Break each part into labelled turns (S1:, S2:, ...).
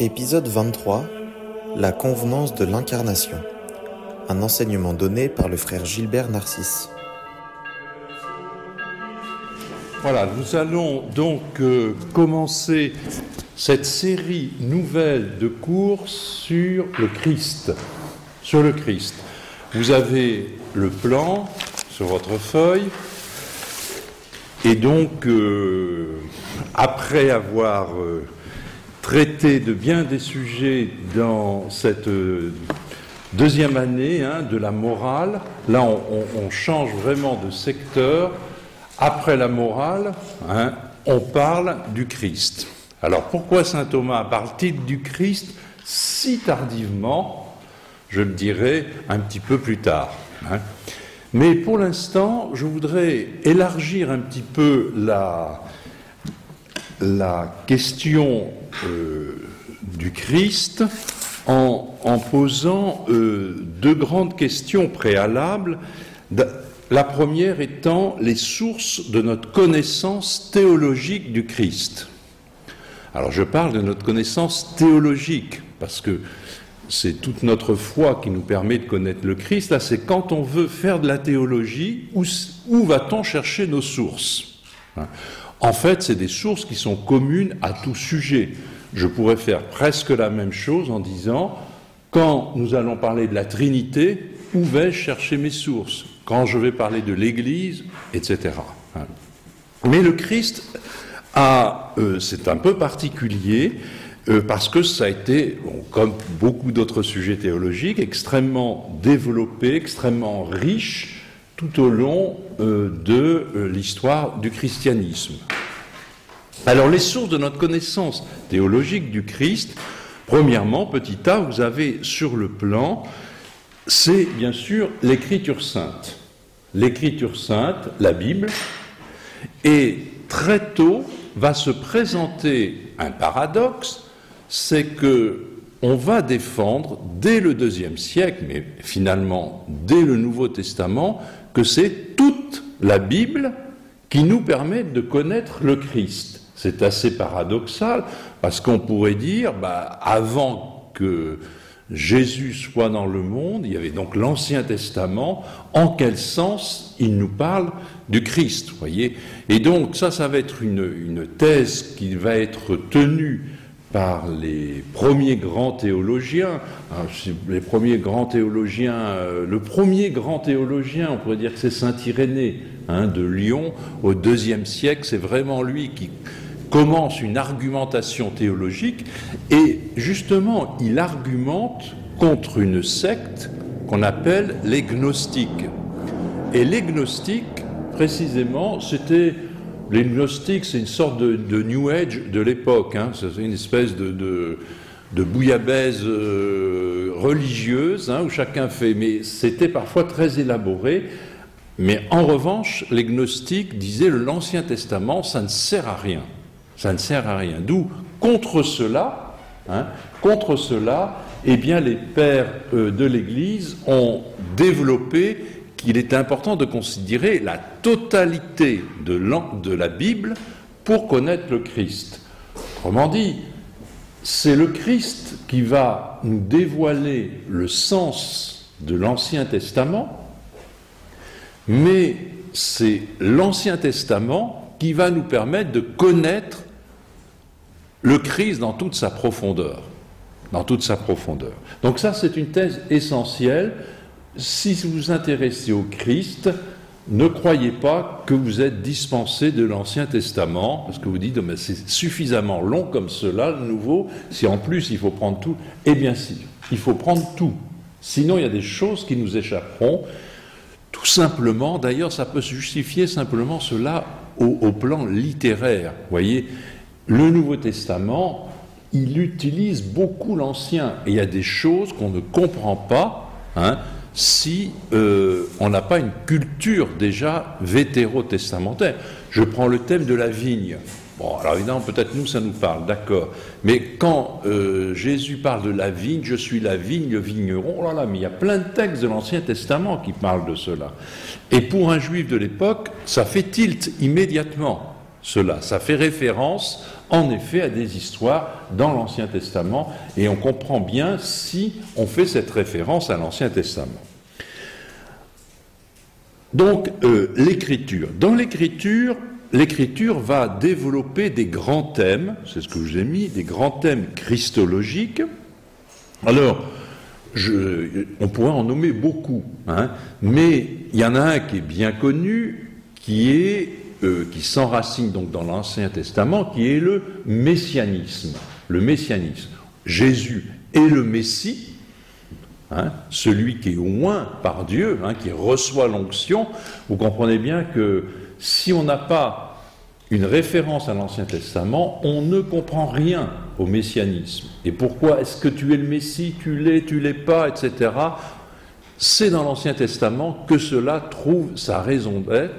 S1: Épisode 23 La convenance de l'incarnation. Un enseignement donné par le frère Gilbert Narcisse.
S2: Voilà, nous allons donc euh, commencer cette série nouvelle de cours sur le Christ. Sur le Christ. Vous avez le plan sur votre feuille. Et donc, euh, après avoir euh, traité de bien des sujets dans cette euh, deuxième année hein, de la morale, là on, change vraiment de secteur. Après la morale, hein, on parle du Christ. Alors pourquoi saint Thomas parle-t-il du Christ si tardivement? Je le dirai un petit peu plus tard. hein. Mais pour l'instant, je voudrais élargir un petit peu la, la question euh, du Christ en, posant euh, deux grandes questions préalables. La première étant les sources de notre connaissance théologique du Christ. Alors je parle de notre connaissance théologique, parce que c'est toute notre foi qui nous permet de connaître le Christ. Là, c'est quand on veut faire de la théologie, où, va-t-on chercher nos sources? En fait, c'est des sources qui sont communes à tout sujet. Je pourrais faire presque la même chose en disant, quand nous allons parler de la Trinité, où vais-je chercher mes sources? Quand je vais parler de l'Église, etc. Mais le Christ a, euh, c'est un peu particulier euh, parce que ça a été, comme beaucoup d'autres sujets théologiques, extrêmement développé, extrêmement riche tout au long de euh, l'histoire du christianisme. Alors les sources de notre connaissance théologique du Christ, premièrement, petit a, vous avez sur le plan, c'est bien sûr l'écriture sainte. L'écriture sainte, la Bible, et très tôt va se présenter un paradoxe, c'est que on va défendre dès le deuxième siècle, mais finalement dès le Nouveau Testament, que c'est toute la Bible qui nous permet de connaître le Christ. C'est assez paradoxal parce qu'on pourrait dire, bah, avant que Jésus soit dans le monde, il y avait donc l'Ancien Testament, en quel sens il nous parle du Christ, voyez? Et donc ça, ça va être une, une thèse qui va être tenue par les premiers grands théologiens. hein, Les premiers grands théologiens, euh, le premier grand théologien, on pourrait dire que c'est Saint Irénée hein, de Lyon au deuxième siècle. C'est vraiment lui qui commence une argumentation théologique et justement il argumente contre une secte qu'on appelle les gnostiques. Et les gnostiques, précisément, c'était. Les gnostiques, c'est une sorte de, New Age de l'époque. Hein. C'est une espèce de, de, de bouillabaisse euh, religieuse hein, où chacun fait. Mais c'était parfois très élaboré. Mais en revanche, les gnostiques disaient l'Ancien Testament, ça ne sert à rien. Ça ne sert à rien. D'où, contre cela, hein, contre cela, eh bien, les pères euh, de l'Église ont développé qu'il est important de considérer la totalité de, la Bible pour connaître le Christ. Autrement dit, c'est le Christ qui va nous dévoiler le sens de l'Ancien Testament, mais c'est l'Ancien Testament qui va nous permettre de connaître le Christ dans toute sa profondeur. Dans toute sa profondeur. Donc ça, c'est une thèse essentielle. Si vous vous intéressez au Christ, ne croyez pas que vous êtes dispensé de l'Ancien Testament, parce que vous dites, mais c'est suffisamment long comme cela, le nouveau, si en plus il faut prendre tout. Eh bien si, il faut prendre tout. Sinon, il y a des choses qui nous échapperont. Tout simplement, d'ailleurs, ça peut se justifier simplement cela au, au plan littéraire. Vous voyez, le Nouveau Testament, il utilise beaucoup l'Ancien. Et il y a des choses qu'on ne comprend pas hein, si euh, on n'a pas une culture déjà vétérotestamentaire. Je prends le thème de la vigne. Bon, alors évidemment, peut-être nous, ça nous parle, d'accord. Mais quand euh, Jésus parle de la vigne, je suis la vigne, le vigneron, oh là là, mais il y a plein de textes de l'Ancien Testament qui parlent de cela. Et pour un juif de l'époque, ça fait tilt immédiatement. cela. Ça fait référence, en effet, à des histoires dans l'Ancien Testament, et on comprend bien si on fait cette référence à l'Ancien Testament. Donc, euh, l'écriture. Dans l'écriture, l'écriture va développer des grands thèmes, c'est ce que je vous ai mis, des grands thèmes christologiques. Alors, on pourrait en nommer beaucoup, hein, mais il y en a un qui est bien connu, euh, qui s'enracine donc dans l'Ancien Testament, qui est le messianisme. Le messianisme. Jésus est le Messie, hein, celui qui est oint par Dieu, hein, qui reçoit l'onction. Vous comprenez bien que si on n'a pas une référence à l'Ancien Testament, on ne comprend rien au messianisme. Et pourquoi est-ce que tu es le Messie, tu l'es, tu l'es pas, etc. C'est dans l'Ancien Testament que cela trouve sa raison d'être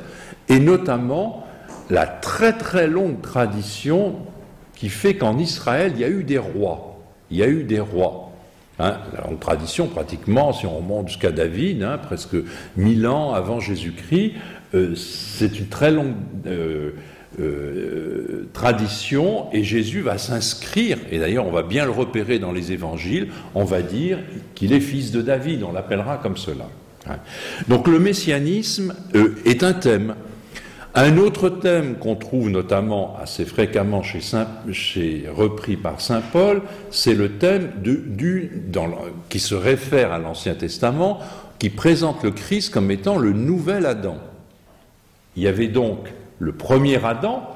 S2: et notamment la très très longue tradition qui fait qu'en Israël, il y a eu des rois. Il y a eu des rois. Hein, la longue tradition, pratiquement, si on remonte jusqu'à David, hein, presque mille ans avant Jésus-Christ, euh, c'est une très longue euh, euh, tradition et Jésus va s'inscrire, et d'ailleurs on va bien le repérer dans les évangiles, on va dire qu'il est fils de David, on l'appellera comme cela. Hein. Donc le messianisme est un thème un autre thème qu'on trouve notamment assez fréquemment chez, repris par saint Paul, c'est le thème qui se réfère à l'Ancien Testament, qui présente le Christ comme étant le nouvel Adam. Il y avait donc le premier Adam,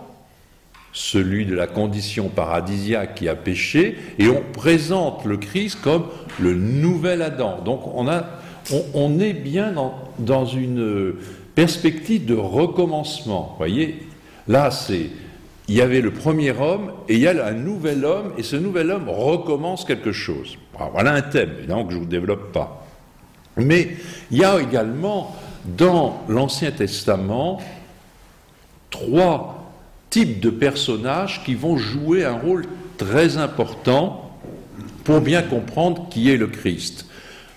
S2: celui de la condition paradisiaque qui a péché, et on présente le Christ comme le nouvel Adam. Donc on, a, on, est bien dans une perspective de recommencement. Voyez, là, c'est. Il y avait le premier homme et il y a un nouvel homme, et ce nouvel homme recommence quelque chose. voilà un thème, évidemment, que je ne vous développe pas. Mais il y a également dans l'Ancien Testament trois types de personnages qui vont jouer un rôle très important pour bien comprendre qui est le Christ.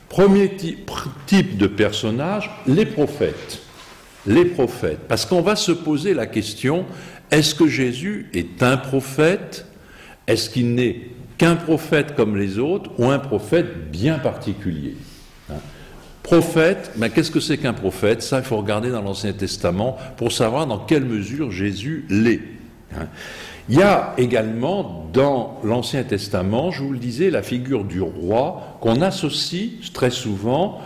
S2: Premier type de personnage, les prophètes les prophètes. Parce qu'on va se poser la question, est-ce que Jésus est un prophète? Est-ce qu'il n'est qu'un prophète comme les autres ou un prophète bien particulier? Hein? Prophète, mais qu'est-ce que c'est qu'un prophète? Ça, il faut regarder dans l'Ancien Testament pour savoir dans quelle mesure Jésus l'est. Hein? Il y a également dans l'Ancien Testament, je vous le disais, la figure du roi qu'on associe très souvent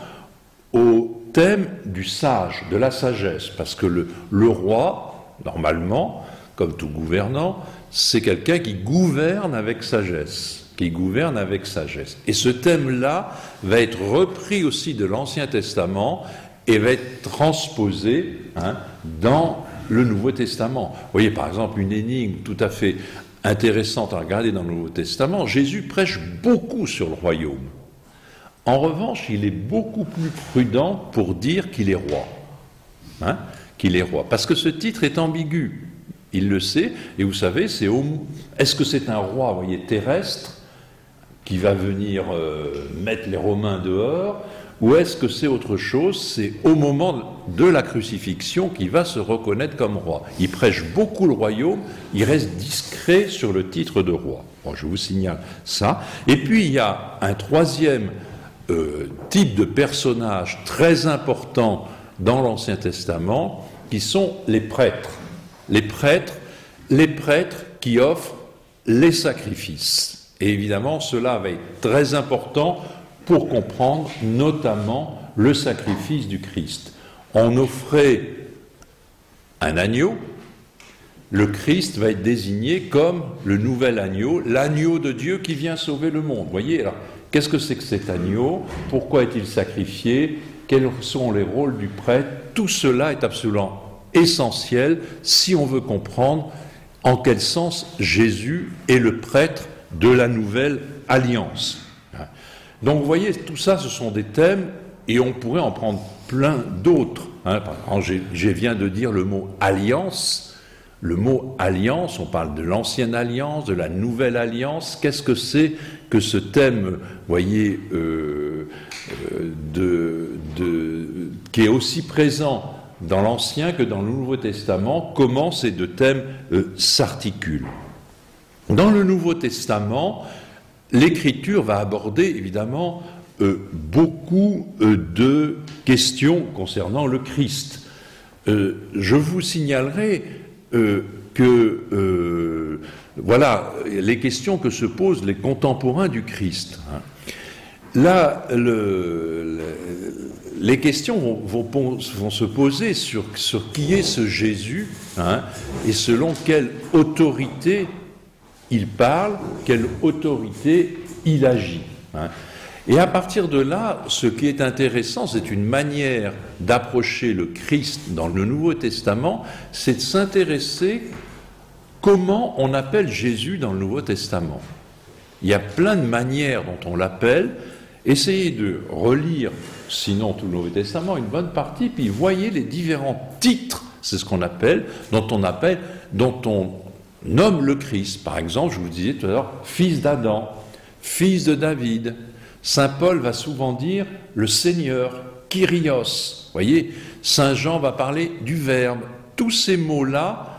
S2: au thème du sage, de la sagesse, parce que le, roi, normalement, comme tout gouvernant, c'est quelqu'un qui gouverne avec sagesse, qui gouverne avec sagesse. Et ce thème-là va être repris aussi de l'Ancien Testament et va être transposé hein, dans le Nouveau Testament. Vous voyez par exemple une énigme tout à fait intéressante à regarder dans le Nouveau Testament. Jésus prêche beaucoup sur le royaume. En revanche, il est beaucoup plus prudent pour dire qu'il est roi. Hein, qu'il est roi. Parce que ce titre est ambigu. Il le sait, et vous savez, c'est est-ce que c'est un roi, voyez, terrestre, qui va venir euh, mettre les Romains dehors, ou est-ce que c'est autre chose? C'est au moment de la crucifixion qu'il va se reconnaître comme roi. Il prêche beaucoup le royaume, il reste discret sur le titre de roi. Bon, je vous signale ça. Et puis il y a un troisième euh, type de personnages très importants dans l'Ancien Testament, qui sont les prêtres. Les prêtres, les prêtres qui offrent les sacrifices. Et évidemment, cela va être très important pour comprendre notamment le sacrifice du Christ. On offrait un agneau, le Christ va être désigné comme le nouvel agneau, l'agneau de Dieu qui vient sauver le monde. Voyez, alors, Qu'est-ce que c'est que cet agneau? Pourquoi est-il sacrifié? Quels sont les rôles du prêtre? Tout cela est absolument essentiel si on veut comprendre en quel sens Jésus est le prêtre de la nouvelle alliance. Donc vous voyez, tout ça, ce sont des thèmes et on pourrait en prendre plein d'autres. Hein. je viens de dire le mot alliance. Le mot alliance, on parle de l'ancienne alliance, de la nouvelle alliance. Qu'est-ce que c'est que ce thème, voyez, euh, euh, qui est aussi présent dans l'Ancien que dans le Nouveau Testament, comment ces deux thèmes euh, s'articulent? Dans le Nouveau Testament, l'Écriture va aborder évidemment euh, beaucoup euh, de questions concernant le Christ. je vous signalerai que voilà les questions que se posent les contemporains du Christ. Hein. Là, les questions vont, se poser sur, qui est ce Jésus hein, et selon quelle autorité il parle, quelle autorité il agit. Hein. Et à partir de là, ce qui est intéressant, c'est une manière d'approcher le Christ dans le Nouveau Testament, c'est de s'intéresser comment on appelle Jésus dans le Nouveau Testament. Il y a plein de manières dont on l'appelle, Essayez de relire, sinon tout le Nouveau Testament, une bonne partie, puis voyez les différents titres, c'est ce qu'on appelle, dont on appelle, dont on nomme le Christ. Par exemple, je vous disais tout à l'heure, fils d'Adam, fils de David. Saint Paul va souvent dire le Seigneur, Kyrios. Voyez, Saint Jean va parler du Verbe. Tous ces mots-là,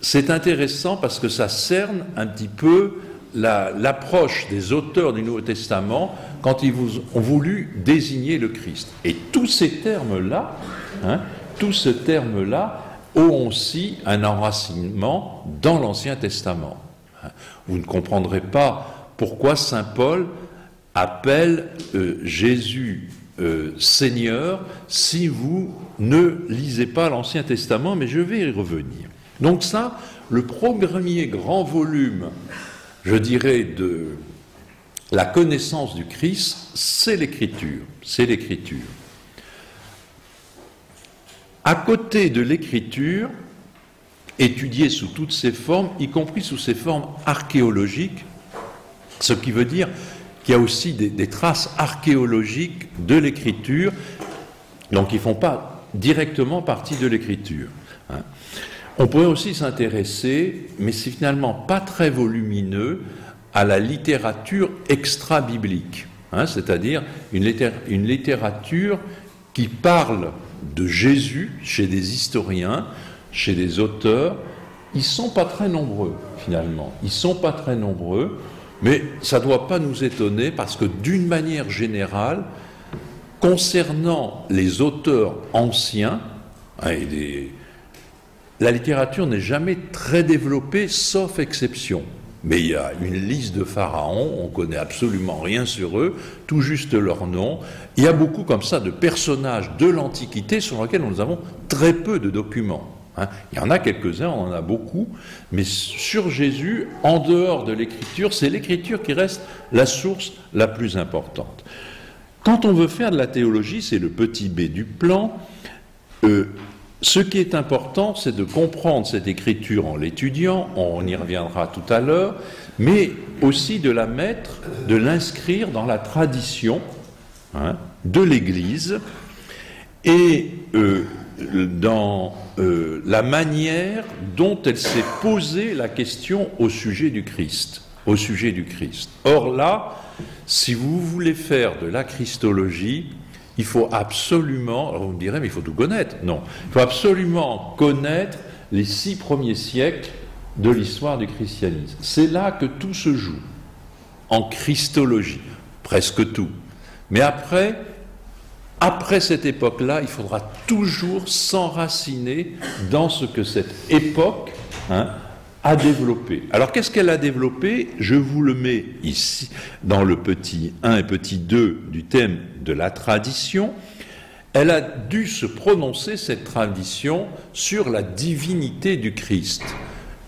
S2: c'est intéressant parce que ça cerne un petit peu l'approche des auteurs du Nouveau Testament quand ils ont voulu désigner le Christ. Et tous ces termes-là, hein, tous ces termes-là ont aussi un enracinement dans l'Ancien Testament. Vous ne comprendrez pas pourquoi Saint Paul appelle euh, Jésus euh, Seigneur si vous ne lisez pas l'Ancien Testament, mais je vais y revenir. Donc ça, le premier grand volume je dirais, de la connaissance du Christ, c'est l'écriture. C'est l'écriture. À côté de l'écriture, étudiée sous toutes ses formes, y compris sous ses formes archéologiques, ce qui veut dire qu'il y a aussi des, traces archéologiques de l'écriture, donc qui ne font pas directement partie de l'écriture. Hein. On pourrait aussi s'intéresser, mais c'est finalement pas très volumineux, à la littérature extra-biblique, hein, c'est-à-dire une, littérature qui parle de Jésus chez des historiens, chez des auteurs. Ils sont pas très nombreux finalement, ils sont pas très nombreux, mais ça ne doit pas nous étonner parce que d'une manière générale, concernant les auteurs anciens, hein, la littérature n'est jamais très développée, sauf exception. Mais il y a une liste de pharaons, on connaît absolument rien sur eux, tout juste leur nom. Il y a beaucoup comme ça de personnages de l'Antiquité sur lesquels nous avons très peu de documents. Hein. Il y en a quelques-uns, on en a beaucoup, mais sur Jésus, en dehors de l'écriture, c'est l'écriture qui reste la source la plus importante. Quand on veut faire de la théologie, c'est le petit b du plan. Euh, ce qui est important, c'est de comprendre cette écriture en l'étudiant, on y reviendra tout à l'heure, mais aussi de la mettre, de l'inscrire dans la tradition hein, de l'Église et euh, dans euh, la manière dont elle s'est posée la question au sujet du Christ. Au sujet du Christ. Or là, si vous voulez faire de la Christologie, il faut absolument, vous me direz, mais il faut tout connaître. Non, il faut absolument connaître les six premiers siècles de l'histoire du christianisme. C'est là que tout se joue, en christologie, presque tout. Mais après, après cette époque-là, il faudra toujours s'enraciner dans ce que cette époque hein, a développé. Alors qu'est-ce qu'elle a développé? Je vous le mets ici dans le petit 1 et petit 2 du thème de la tradition. Elle a dû se prononcer, cette tradition, sur la divinité du Christ.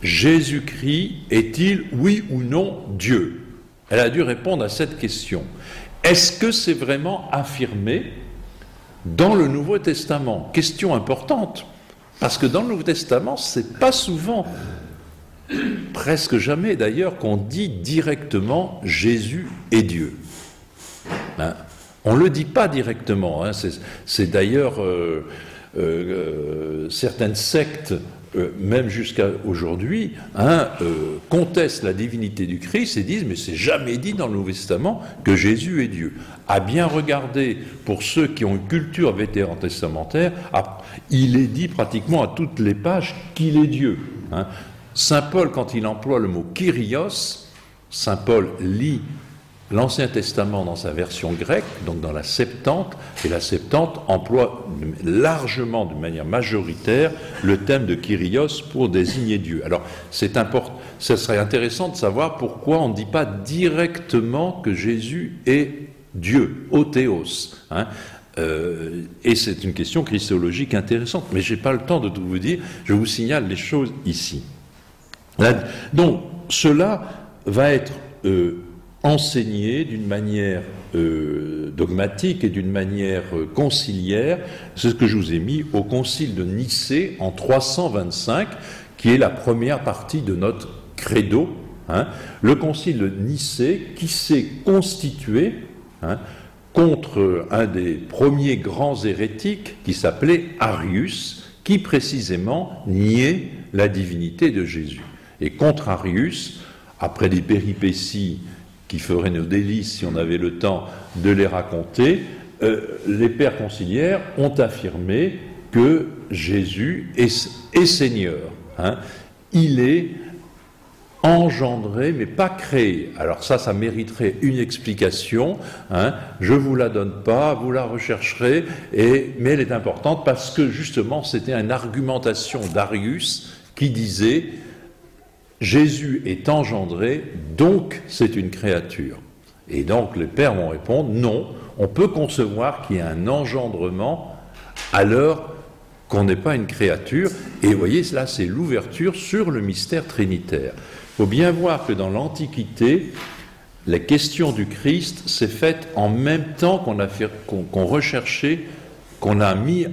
S2: Jésus-Christ est-il, oui ou non, Dieu? Elle a dû répondre à cette question. Est-ce que c'est vraiment affirmé dans le Nouveau Testament? Question importante, parce que dans le Nouveau Testament, c'est pas souvent presque jamais d'ailleurs qu'on dit directement Jésus est Dieu. Ben, on ne le dit pas directement. Hein. C'est d'ailleurs euh, euh, certaines sectes euh, même jusqu'à aujourd'hui, hein, contestent la divinité du Christ et disent mais c'est jamais dit dans le Nouveau Testament que Jésus est Dieu. À bien regarder, pour ceux qui ont une culture vétéran testamentaire, il est dit pratiquement à toutes les pages qu'il est Dieu. Hein. Saint Paul, quand il emploie le mot Kyrios, Saint Paul lit l'Ancien Testament dans sa version grecque, donc dans la Septante, et la Septante emploie largement, de manière majoritaire, le thème de Kyrios pour désigner Dieu. Alors, c'est important, ce serait intéressant de savoir pourquoi on ne dit pas directement que Jésus est Dieu, Othéos. Hein. Euh, et c'est une question christologique intéressante, mais je n'ai pas le temps de tout vous dire, je vous signale les choses ici. Donc, cela va être euh, enseigné d'une manière euh, dogmatique et d'une manière euh, conciliaire. C'est ce que je vous ai mis au concile de Nicée en 325, qui est la première partie de notre credo. Hein. Le concile de Nicée qui s'est constitué hein, contre un des premiers grands hérétiques qui s'appelait Arius, qui précisément niait la divinité de Jésus. Et contre Arius, après des péripéties qui feraient nos délices si on avait le temps de les raconter, euh, les pères conciliaires ont affirmé que Jésus est, Seigneur. Hein. Il est engendré, mais pas créé. Alors ça, ça mériterait une explication. Hein. Je ne vous la donne pas, vous la rechercherez, et, mais elle est importante parce que justement, c'était une argumentation d'Arius qui disait Jésus est engendré, donc c'est une créature. Et donc les pères vont répondre, non, on peut concevoir qu'il y ait un engendrement alors qu'on n'est pas une créature. Et vous voyez, là, c'est l'ouverture sur le mystère trinitaire. Il faut bien voir que dans l'Antiquité, la question du Christ s'est faite en même temps qu'on a qu'on recherchait, qu'on a mis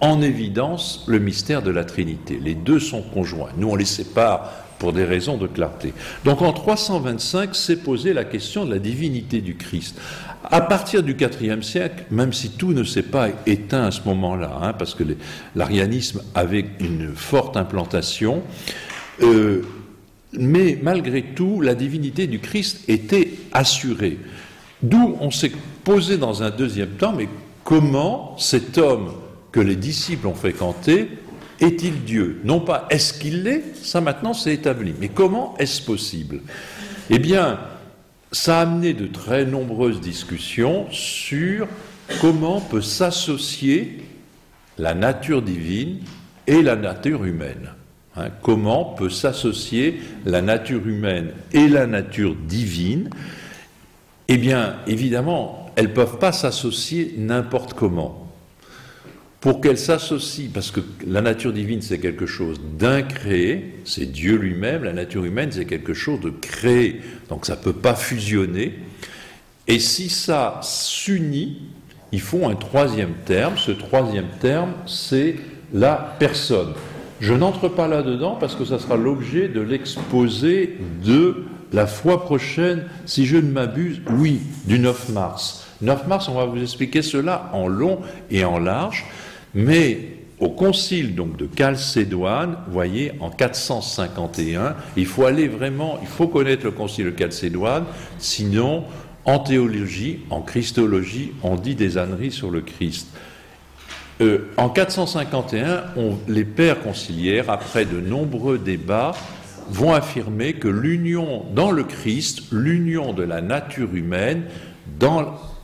S2: en évidence le mystère de la Trinité. Les deux sont conjoints. Nous, on les sépare pour des raisons de clarté. Donc en 325 s'est posée la question de la divinité du Christ. À partir du IVe siècle, même si tout ne s'est pas éteint à ce moment-là, hein, parce que l'arianisme avait une forte implantation, euh, mais malgré tout, la divinité du Christ était assurée. D'où on s'est posé dans un deuxième temps, mais comment cet homme que les disciples ont fréquenté est-il Dieu? Non pas est-ce qu'il l'est, ça maintenant c'est établi, mais comment est-ce possible? Eh bien, ça a amené de très nombreuses discussions sur comment peut s'associer la nature divine et la nature humaine. Hein, comment peut s'associer la nature humaine et la nature divine? Eh bien, évidemment, elles ne peuvent pas s'associer n'importe comment pour qu'elle s'associe, parce que la nature divine c'est quelque chose d'incréé, c'est Dieu lui-même, la nature humaine c'est quelque chose de créé, donc ça ne peut pas fusionner, et si ça s'unit, il faut un troisième terme, ce troisième terme c'est la personne. Je n'entre pas là-dedans parce que ça sera l'objet de l'exposé de la fois prochaine, si je ne m'abuse, oui, du 9 mars. 9 mars, on va vous expliquer cela en long et en large. Mais au concile donc de Chalcédoine, voyez, en 451, il faut aller vraiment, il faut connaître le concile de Chalcédoine, sinon, en théologie, en christologie, on dit des âneries sur le Christ. Euh, en 451, les pères conciliaires, après de nombreux débats, vont affirmer que l'union dans le Christ, l'union de la nature humaine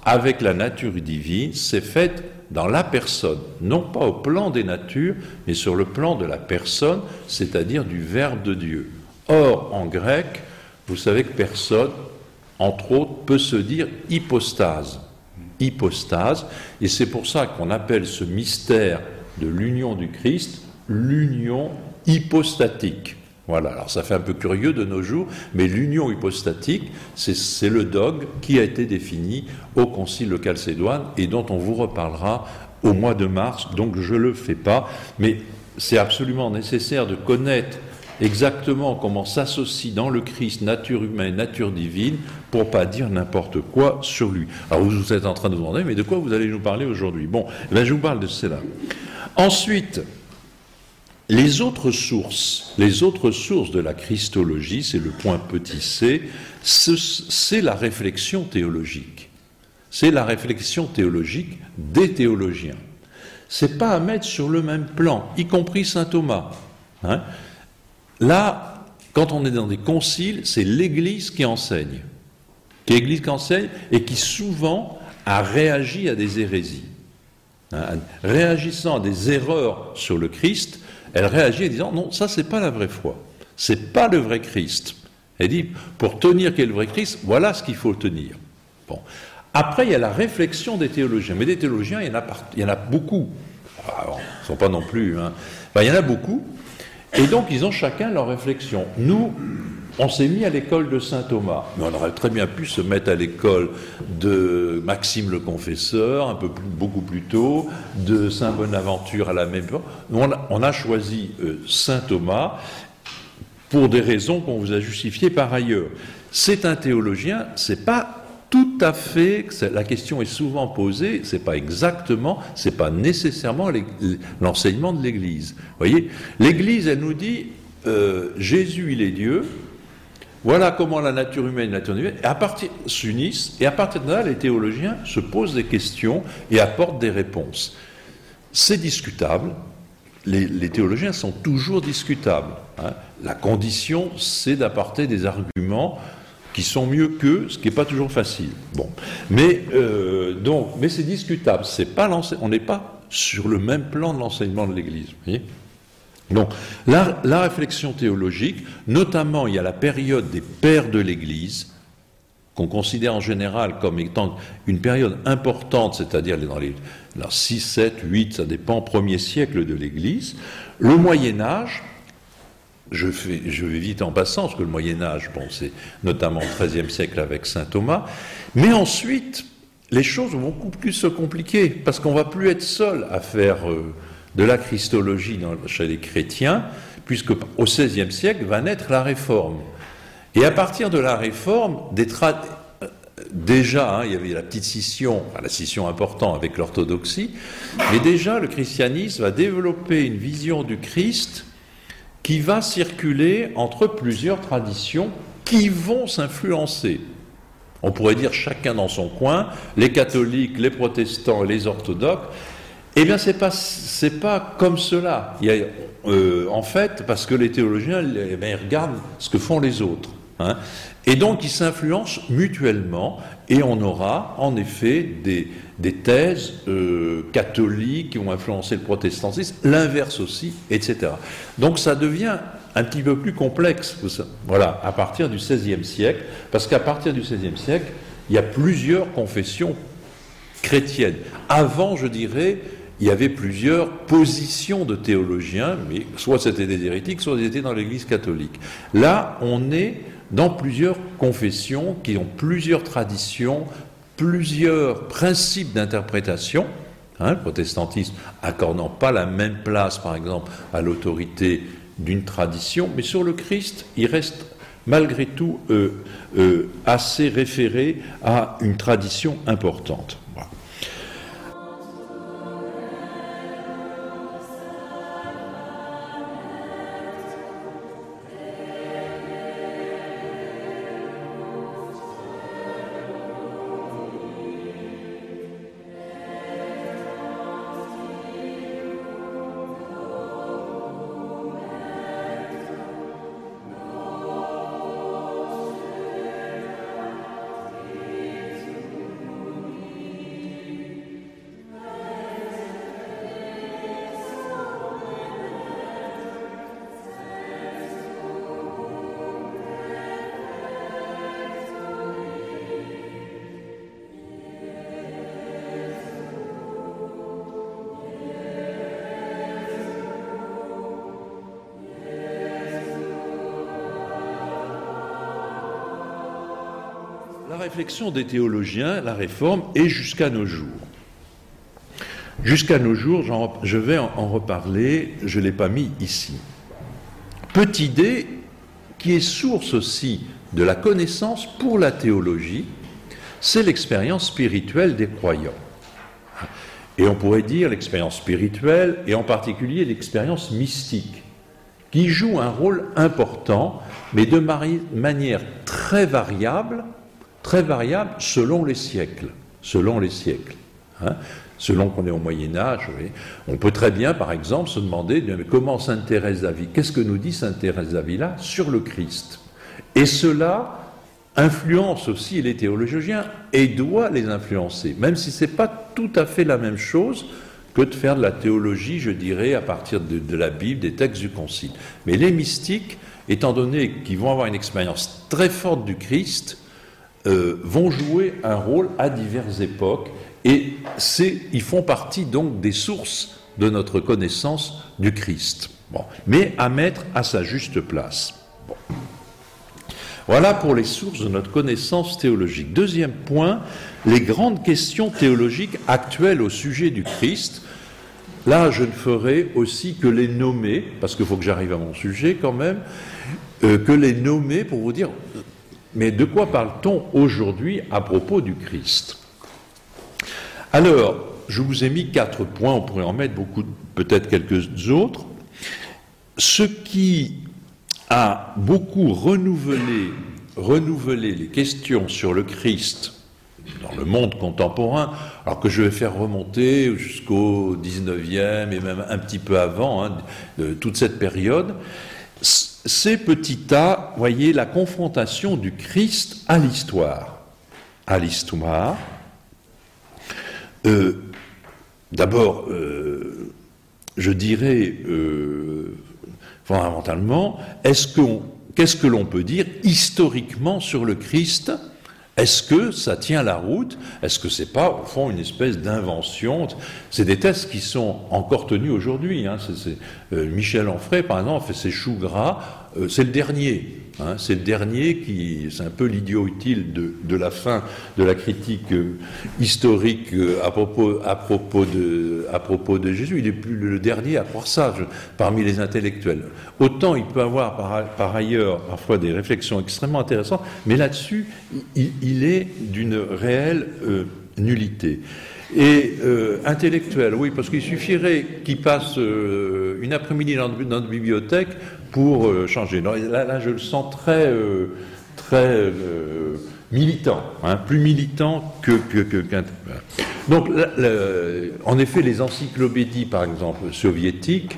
S2: avec la nature divine, s'est faite dans la personne, non pas au plan des natures, mais sur le plan de la personne, c'est-à-dire du Verbe de Dieu. Or, en grec, vous savez que personne, entre autres, peut se dire hypostase. Hypostase, et c'est pour ça qu'on appelle ce mystère de l'union du Christ l'union hypostatique. Voilà, alors ça fait un peu curieux de nos jours, mais l'union hypostatique, c'est le dogme qui a été défini au Concile de Chalcédoine et dont on vous reparlera au mois de mars, donc je ne le fais pas, mais c'est absolument nécessaire de connaître exactement comment s'associe dans le Christ nature humaine, nature divine, pour pas dire n'importe quoi sur lui. Alors vous êtes en train de vous demander, mais de quoi vous allez nous parler aujourd'hui? Bon, eh je vous parle de cela. Ensuite, les autres sources, les autres sources de la christologie, c'est le point petit c, c'est la réflexion théologique. C'est la réflexion théologique des théologiens. C'est pas à mettre sur le même plan, y compris saint Thomas. Hein. Là, quand on est dans des conciles, c'est l'Église qui enseigne. L'Église qui enseigne et qui souvent a réagi à des hérésies. Hein. Réagissant à des erreurs sur le Christ, elle réagit en disant non, ça c'est pas la vraie foi, c'est pas le vrai Christ. Elle dit pour tenir qu'est le vrai Christ, voilà ce qu'il faut tenir. Bon. Après, il y a la réflexion des théologiens. Mais des théologiens, il y en a, il y en a beaucoup. Ah, ils ne sont pas non plus. Hein. il y en a beaucoup. Et donc, ils ont chacun leur réflexion. Nous, on s'est mis à l'école de saint Thomas, mais on aurait très bien pu se mettre à l'école de Maxime le Confesseur, beaucoup plus tôt, de saint Bonaventure à la même époque. On a, choisi euh, saint Thomas pour des raisons qu'on vous a justifiées par ailleurs. C'est un théologien, c'est pas tout à fait, la question est souvent posée, c'est pas exactement, c'est pas nécessairement l'enseignement de l'Église. Vous voyez, l'Église, elle nous dit, euh, Jésus, il est Dieu, voilà comment la nature humaine, la nature humaine, et s'unissent, et à partir de là, les théologiens se posent des questions et apportent des réponses. C'est discutable, les, théologiens sont toujours discutables. Hein. La condition, c'est d'apporter des arguments qui sont mieux qu'eux, ce qui n'est pas toujours facile. Bon, mais euh, c'est discutable. On n'est pas sur le même plan de l'enseignement de l'Église. Donc, la, réflexion théologique, notamment, il y a la période des pères de l'Église, qu'on considère en général comme étant une période importante, c'est-à-dire dans les 6, 7, 8, ça dépend, premier siècle de l'Église. Le Moyen Âge, je, vais vite en passant, parce que le Moyen Âge, bon, c'est notamment au XIIIe siècle avec saint Thomas, mais ensuite, les choses vont beaucoup plus se compliquer, parce qu'on va plus être seul à faire euh, de la christologie chez les chrétiens, puisque au XVIe siècle va naître la Réforme. Et à partir de la Réforme, euh, déjà, hein, il y avait la petite scission, la scission importante avec l'orthodoxie, mais déjà le christianisme va développer une vision du Christ qui va circuler entre plusieurs traditions qui vont s'influencer. On pourrait dire chacun dans son coin, les catholiques, les protestants et les orthodoxes. Eh bien, c'est pas pas comme cela. Euh, en fait, parce que les théologiens, eh ils regardent ce que font les autres. Hein. Et donc, ils s'influencent mutuellement, et on aura en effet des, des thèses euh, catholiques qui ont influencé le protestantisme, l'inverse aussi, etc. Donc ça devient un petit peu plus complexe, voilà, à partir du XVIe siècle, parce qu'à partir du XVIe siècle, il y a plusieurs confessions chrétiennes. Avant, je dirais, il y avait plusieurs positions de théologiens, mais soit c'était des hérétiques, soit ils étaient dans l'Église catholique. Là, on est dans plusieurs confessions qui ont plusieurs traditions, plusieurs principes d'interprétation, hein, le protestantisme accordant pas la même place, par exemple, à l'autorité d'une tradition, mais sur le Christ, il reste malgré tout euh, euh, assez référé à une tradition importante. Réflexion des théologiens, la réforme, est jusqu'à nos jours. Jusqu'à nos jours, je vais en reparler, je ne l'ai pas mis ici. Petite idée qui est source aussi de la connaissance pour la théologie, c'est l'expérience spirituelle des croyants. Et on pourrait dire l'expérience spirituelle, et en particulier l'expérience mystique. qui joue un rôle important, mais de manière très variable, très variable selon les siècles. Selon les siècles. Hein. selon qu'on est au Moyen Âge, on peut très bien, par exemple, se demander comment Sainte Thérèse d'Avila, qu'est-ce que nous dit Sainte Thérèse d'Avila sur le Christ? Et cela influence aussi les théologiens et doit les influencer, même si ce n'est pas tout à fait la même chose que de faire de la théologie, je dirais, à partir de, la Bible, des textes du Concile. Mais les mystiques, étant donné qu'ils vont avoir une expérience très forte du Christ, euh, vont jouer un rôle à diverses époques, et ils font partie donc des sources de notre connaissance du Christ. Bon. Mais à mettre à sa juste place. Voilà pour les sources de notre connaissance théologique. Deuxième point, les grandes questions théologiques actuelles au sujet du Christ. Là, je ne ferai aussi que les nommer, parce qu'il faut que j'arrive à mon sujet quand même, euh, que les nommer pour vous dire, mais de quoi parle-t-on aujourd'hui à propos du Christ? Alors, je vous ai mis quatre points, on pourrait en mettre beaucoup, peut-être quelques autres. Ce qui a beaucoup renouvelé, les questions sur le Christ dans le monde contemporain, alors que je vais faire remonter jusqu'au 19e et même un petit peu avant, hein, toute cette période, c'est petit a, voyez, la confrontation du Christ à l'histoire. À l'histoire. Euh, d'abord, euh, je dirais, euh, fondamentalement, qu'est-ce que l'on peut dire historiquement sur le Christ est-ce que ça tient la route? Est-ce que c'est pas, au fond, une espèce d'invention? C'est des tests qui sont encore tenus aujourd'hui. Hein. Euh, Michel Onfray, par exemple, fait ses choux gras. Euh, c'est le dernier. Hein. c'est le dernier qui, c'est un peu l'idiot utile de, la fin de la critique euh, historique à, propos, à, propos de, Jésus. Il est plus le dernier à croire ça parmi les intellectuels. Autant il peut avoir par, ailleurs parfois des réflexions extrêmement intéressantes, mais là-dessus, il, est d'une réelle nullité. Et euh, intellectuel, oui, parce qu'il suffirait qu'il passe euh, une après-midi dans, notre bibliothèque pour euh, changer. là, je le sens très, très militant, hein, plus militant que. que, Donc, en effet, les encyclopédies, par exemple, soviétiques,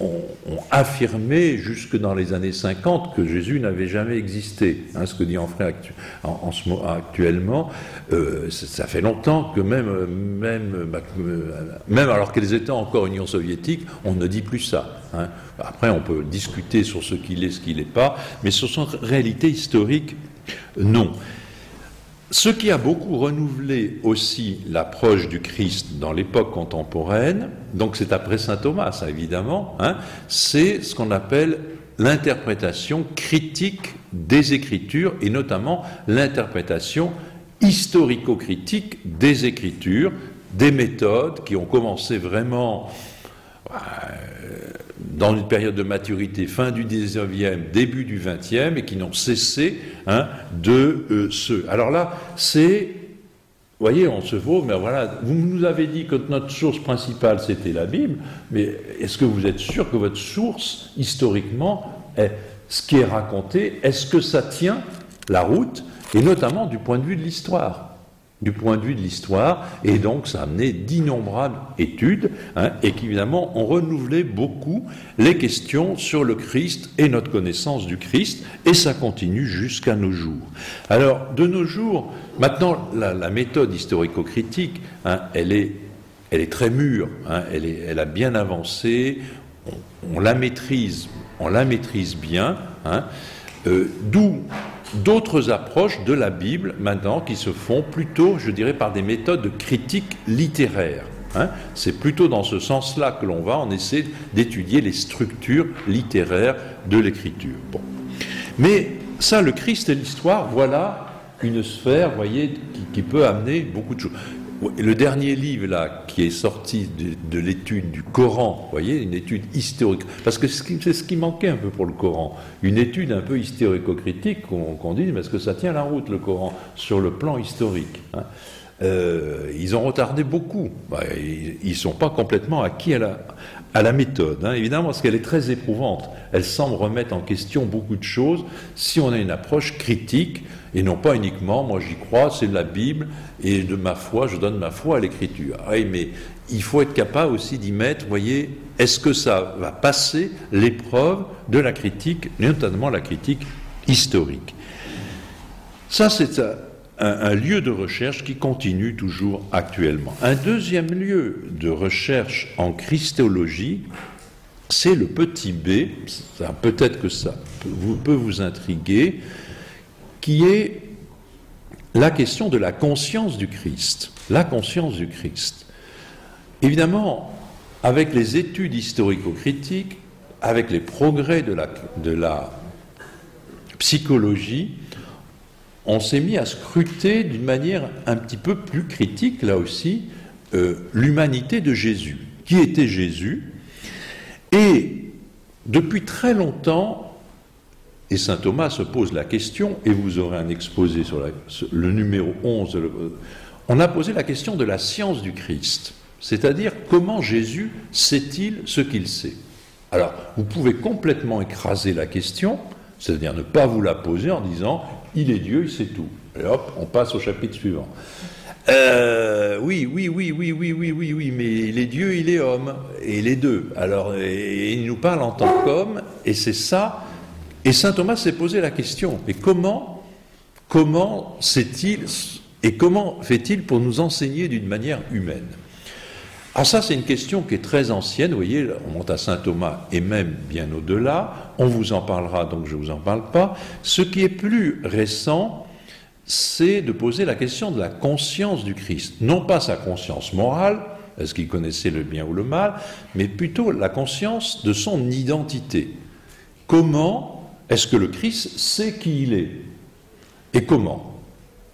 S2: ont, affirmé jusque dans les années 50 que Jésus n'avait jamais existé. Hein, ce que dit en, en, actuellement, euh, ça fait longtemps que même, même, bah, même alors qu'elles étaient encore Union soviétique, on ne dit plus ça. Hein. Après, on peut discuter sur ce qu'il est, ce qu'il n'est pas, mais sur son réalité historique, non. Ce qui a beaucoup renouvelé aussi l'approche du Christ dans l'époque contemporaine, donc c'est après saint Thomas, ça évidemment, hein, c'est ce qu'on appelle l'interprétation critique des Écritures et notamment l'interprétation historico-critique des Écritures, des méthodes qui ont commencé vraiment euh, dans une période de maturité fin du 19e, début du 20e, et qui n'ont cessé hein, de euh, ce. Alors là, c'est, vous voyez, on se vaut, mais voilà, vous nous avez dit que notre source principale, c'était la Bible, mais est-ce que vous êtes sûr que votre source, historiquement, est ce qui est raconté, est-ce que ça tient la route, et notamment du point de vue de l'histoire? Du point de vue de l'histoire, et donc ça a amené d'innombrables études, hein, et qui évidemment ont renouvelé beaucoup les questions sur le Christ et notre connaissance du Christ, et ça continue jusqu'à nos jours. Alors, de nos jours, maintenant, la, méthode historico-critique, hein, elle, est, elle est très mûre, hein, elle, a bien avancé, on, la maîtrise, on la maîtrise bien, euh, d'où d'autres approches de la Bible maintenant qui se font plutôt, je dirais, par des méthodes de critique littéraire. Hein. C'est plutôt dans ce sens-là que l'on va, on essaie d'étudier les structures littéraires de l'écriture. Bon. Mais ça, le Christ et l'histoire, voilà une sphère, voyez, qui, peut amener beaucoup de choses. Le dernier livre là qui est sorti de, l'étude du Coran, vous voyez, une étude historique, parce que c'est ce qui manquait un peu pour le Coran, une étude un peu historico-critique qu'on dit, mais est-ce que ça tient la route le Coran sur le plan historique hein. Euh, Ils ont retardé beaucoup, bah, ils ne sont pas complètement acquis à la, à la méthode, hein, évidemment, parce qu'elle est très éprouvante. Elle semble remettre en question beaucoup de choses si on a une approche critique et non pas uniquement, moi j'y crois, c'est la Bible et de ma foi, je donne ma foi à l'écriture. Ah mais il faut être capable aussi d'y mettre, vous voyez, est-ce que ça va passer l'épreuve de la critique, notamment la critique historique? Ça, c'est un, lieu de recherche qui continue toujours actuellement. Un deuxième lieu de recherche en christologie, c'est le petit b, peut-être que ça peut vous intriguer, qui est la question de la conscience du Christ. La conscience du Christ. Évidemment, avec les études historico-critiques, avec les progrès de la, psychologie, on s'est mis à scruter d'une manière un petit peu plus critique, là aussi, euh, l'humanité de Jésus. Qui était Jésus? Et depuis très longtemps, et saint Thomas se pose la question, et vous aurez un exposé sur le numéro 11, on a posé la question de la science du Christ, c'est-à-dire comment Jésus sait-il ce qu'il sait Alors, vous pouvez complètement écraser la question, c'est-à-dire ne pas vous la poser en disant il est Dieu, il sait tout. Et hop, on passe au chapitre suivant. Euh, oui, oui, oui, oui, oui, oui, oui, oui, mais il est Dieu, il est homme, et les deux. Alors, il nous parle en tant qu'homme, et c'est ça. Et saint Thomas s'est posé la question mais comment, comment sait-il et comment fait-il pour nous enseigner d'une manière humaine? Alors ça, c'est une question qui est très ancienne, vous voyez, on monte à Saint Thomas et même bien au-delà, on vous en parlera, donc je ne vous en parle pas. Ce qui est plus récent, c'est de poser la question de la conscience du Christ. Non pas sa conscience morale, est-ce qu'il connaissait le bien ou le mal, mais plutôt la conscience de son identité. Comment est-ce que le Christ sait qui il est Et comment?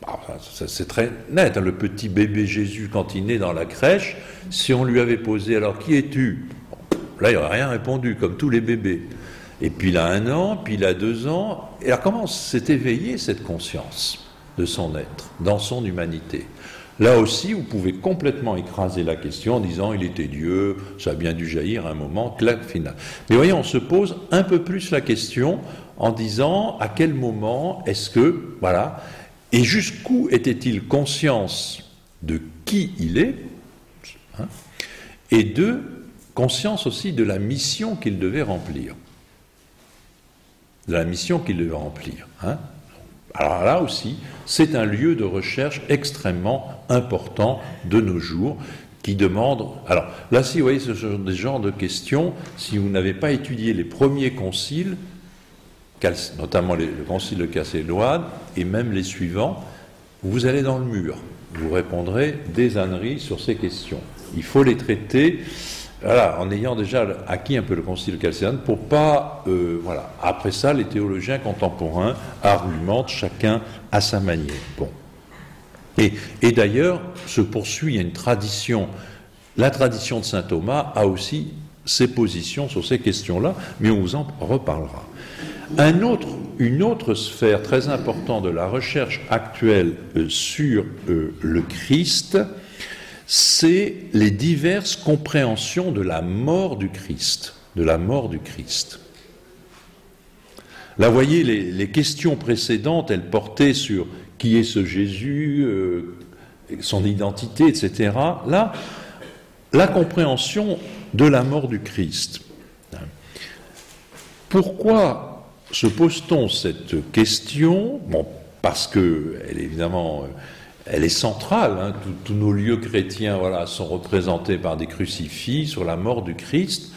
S2: Ah, c'est très net. Hein, le petit bébé Jésus, quand il naît dans la crèche, si on lui avait posé alors qui es-tu? Là, il n'aurait rien répondu, comme tous les bébés. Et puis il a un an, puis il a deux ans. Et alors comment s'est éveillée cette conscience de son être, dans son humanité? Là aussi, vous pouvez complètement écraser la question en disant il était Dieu, ça a bien dû jaillir à un moment, claque final. Mais voyez, on se pose un peu plus la question en disant à quel moment est-ce que, voilà, et jusqu'où était-il conscience de qui il est, hein, et de conscience aussi de la mission qu'il devait remplir. De la mission qu'il devait remplir. Hein. Alors là aussi, c'est un lieu de recherche extrêmement important de nos jours qui demande. Alors là, si vous voyez, ce sont des genres de questions, si vous n'avez pas étudié les premiers conciles, notamment le concile de Chalcédoine et même les suivants, vous allez dans le mur. Vous répondrez des âneries sur ces questions. Il faut les traiter en ayant déjà acquis un peu le concile chalcédoine pour pas. Euh, voilà. Après ça, les théologiens contemporains argumentent chacun à sa manière. Bon. Et d'ailleurs, se poursuit une tradition. La tradition de saint Thomas a aussi ses positions sur ces questions-là, mais on vous en reparlera une autre sphère très importante de la recherche actuelle euh, sur euh, le Christ, c'est les diverses compréhensions de la mort du Christ, de la. Là, voyez, les, questions précédentes, elles portaient sur qui est ce Jésus, euh, son identité, etc. Là, la compréhension de la mort du Christ. Pourquoi se pose-t-on cette question Bon, parce que elle évidemment, euh, elle est centrale. Hein, tous nos lieux chrétiens, voilà, sont représentés par des crucifix sur la mort du Christ,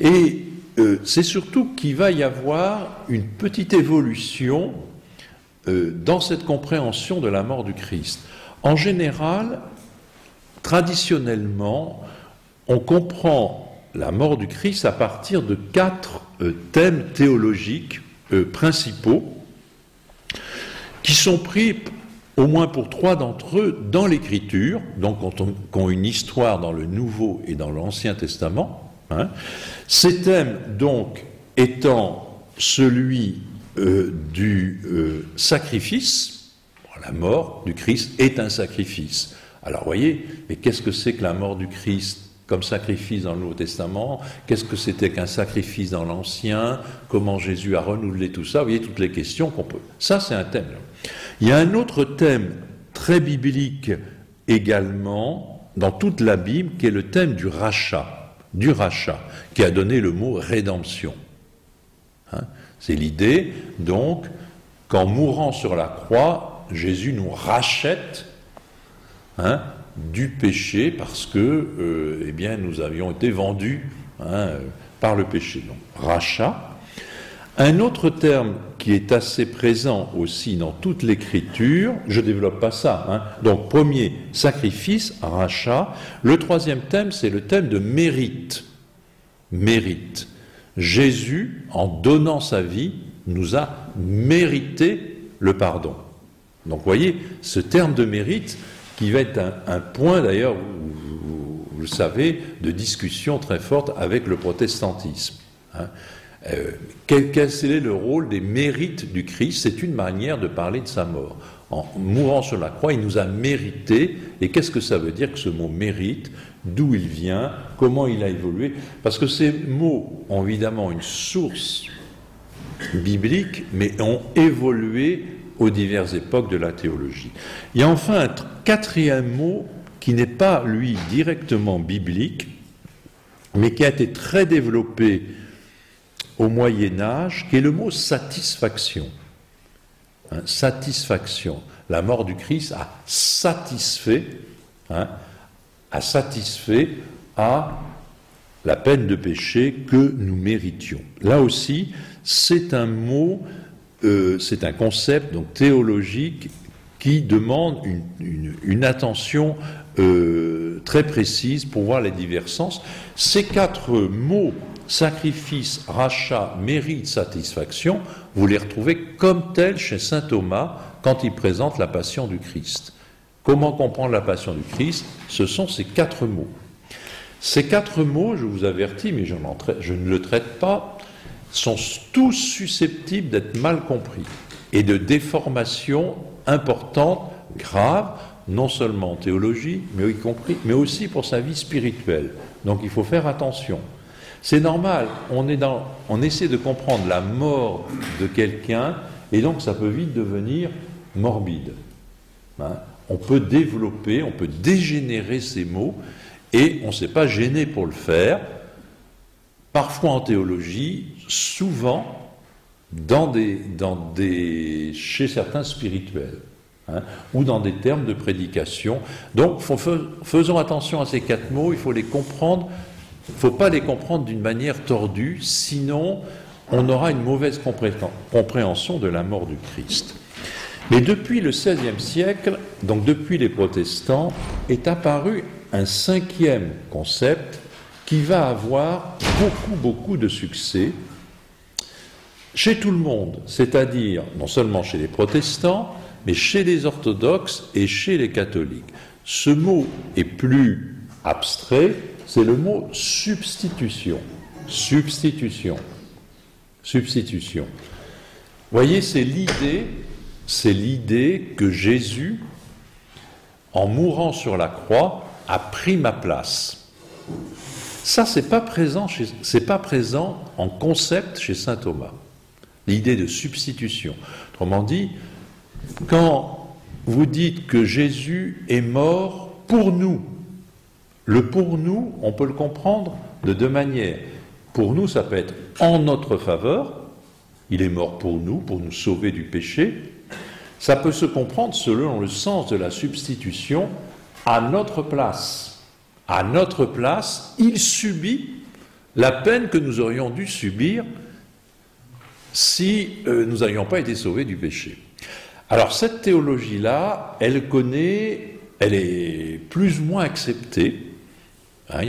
S2: et euh, c'est surtout qu'il va y avoir une petite évolution euh, dans cette compréhension de la mort du Christ. En général, traditionnellement, on comprend la mort du Christ à partir de quatre euh, thèmes théologiques euh, principaux qui sont pris au moins pour trois d'entre eux dans l'Écriture, donc qui ont une histoire dans le Nouveau et dans l'Ancien Testament. Hein. Ces thèmes, donc, étant celui euh, du sacrifice, la mort du Christ est un sacrifice. Alors, voyez, mais qu'est-ce que c'est que la mort du Christ comme sacrifice dans le Nouveau Testament, qu'est-ce que c'était qu'un sacrifice dans l'Ancien, comment Jésus a renouvelé tout ça, vous voyez toutes les questions qu'on peut. Ça, c'est un thème. Il y a un autre thème très biblique également dans toute la Bible qui est le thème du rachat, du rachat, qui a donné le mot rédemption. Hein? C'est l'idée, donc, qu'en mourant sur la croix, Jésus nous rachète hein, du péché parce que euh, eh bien, nous avions été vendus hein, par le péché. Donc, rachat. Un autre terme qui est assez présent aussi dans toute l'écriture, je ne développe pas ça. Hein. Donc, premier, sacrifice, rachat. Le troisième thème, c'est le thème de mérite. Mérite. Jésus, en donnant sa vie, nous a mérité le pardon. Donc, voyez, ce terme de mérite, qui va être un, point d'ailleurs, vous, le savez, de discussion très forte avec le protestantisme. Hein. Euh, quel, quel est le rôle des mérites du Christ? C'est une manière de parler de sa mort. En mourant sur la croix, il nous a mérité. Et qu'est-ce que ça veut dire que ce mot mérite? D'où il vient? Comment il a évolué? Parce que ces mots ont évidemment une source biblique, mais ont évolué aux diverses époques de la théologie. Il y a enfin un quatrième mot qui n'est pas, lui, directement biblique, mais qui a été très développé au Moyen Âge, qui est le mot satisfaction. Hein, satisfaction. La mort du Christ a satisfait, hein, a satisfait à la peine de péché que nous méritions. Là aussi, c'est un mot euh, c'est un concept donc théologique qui demande une, attention euh, très précise pour voir les divers sens. Ces quatre mots, sacrifice, rachat, mérite, satisfaction, vous les retrouvez comme tels chez saint Thomas quand il présente la passion du Christ. Comment comprendre la passion du Christ? Ce sont ces quatre mots. Ces quatre mots, je vous avertis, mais je, je ne le traite pas sont tous susceptibles d'être mal compris et de déformations importantes, graves, non seulement en théologie, mais, y compris, mais aussi pour sa vie spirituelle. Donc il faut faire attention. C'est normal, on, est dans, on essaie de comprendre la mort de quelqu'un, et donc ça peut vite devenir morbide. Hein? on peut développer, on peut dégénérer ces mots, et on ne s'est pas gêné pour le faire, parfois en théologie, souvent chez certains spirituels, hein, ou dans des termes de prédication. Donc faisons attention à ces quatre mots, il faut les comprendre, il ne faut pas les comprendre d'une manière tordue, sinon on aura une mauvaise compréhension de la mort du Christ. Mais depuis le XVIe siècle, donc depuis les protestants, est apparu un cinquième concept qui va avoir beaucoup, beaucoup de succès chez tout le monde, c'est-à-dire non seulement chez les protestants, mais chez les orthodoxes et chez les catholiques. Ce mot est plus abstrait, c'est le mot substitution. Substitution. Substitution. Voyez, c'est l'idée, c'est l'idée que Jésus, en mourant sur la croix, a pris ma place. Ça, c'est pas présent, pas présent en concept chez saint Thomas. L'idée de substitution. Autrement dit, quand vous dites que Jésus est mort pour nous, le pour nous, on peut le comprendre de deux manières. Pour nous, ça peut être en notre faveur, il est mort pour nous, pour nous sauver du péché. Ça peut se comprendre selon le sens de la substitution à notre place à notre place, il subit la peine que nous aurions dû subir si euh, nous n'avions pas été sauvés du péché. Alors cette théologie-là, elle connaît, elle est plus ou moins acceptée. Hein,